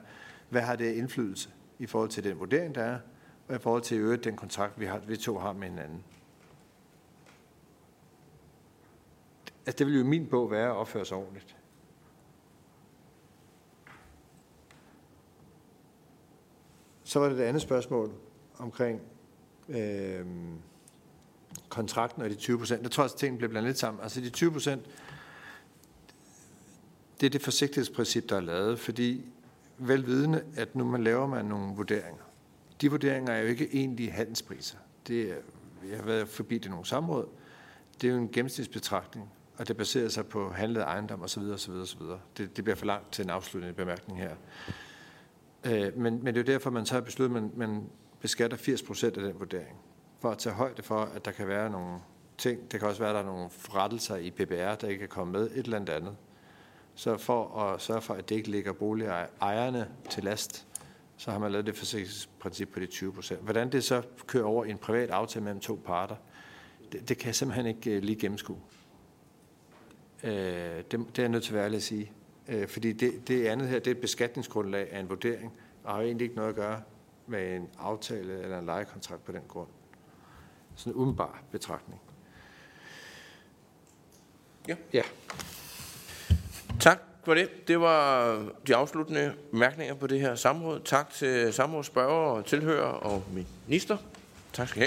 hvad har det indflydelse i forhold til den vurdering, der er, og i forhold til øvrigt den kontrakt, vi, har, vi to har med hinanden. Altså, det vil jo i min bog være at opføre sig ordentligt. Så var det det andet spørgsmål omkring øh, kontrakten og de 20 procent. Jeg tror også, at tingene bliver blandet lidt sammen. Altså de 20 procent, det er det forsigtighedsprincip, der er lavet, fordi velvidende, at nu man laver man nogle vurderinger. De vurderinger er jo ikke egentlige handelspriser. Det er, jeg har været forbi det nogle samråd. Det er jo en gennemsnitsbetragtning, og det baserer sig på handlet ejendom osv. osv., osv. Det, det bliver for langt til en afsluttende bemærkning her. Øh, men, men det er jo derfor, man så har besluttet, at man, man beskatter 80 procent af den vurdering, for at tage højde for, at der kan være nogle ting. Det kan også være, at der er nogle rettelser i PBR, der ikke kan komme med, et eller andet andet. Så for at sørge for, at det ikke ligger boligejerne til last, så har man lavet det forsikringsprincip på de 20 procent. Hvordan det så kører over i en privat aftale mellem to parter, det, det kan jeg simpelthen ikke øh, lige gennemskue. Øh, det, det er jeg nødt til at være ærlig at sige. Øh, fordi det, det andet her, det er et beskatningsgrundlag af en vurdering, og har egentlig ikke noget at gøre med en aftale eller en lejekontrakt på den grund. Sådan en umiddelbar betragtning. Ja. Ja. Tak for det. Det var de afsluttende bemærkninger på det her samråd. Tak til samrådsspørgere og tilhører og minister. Tak skal I have.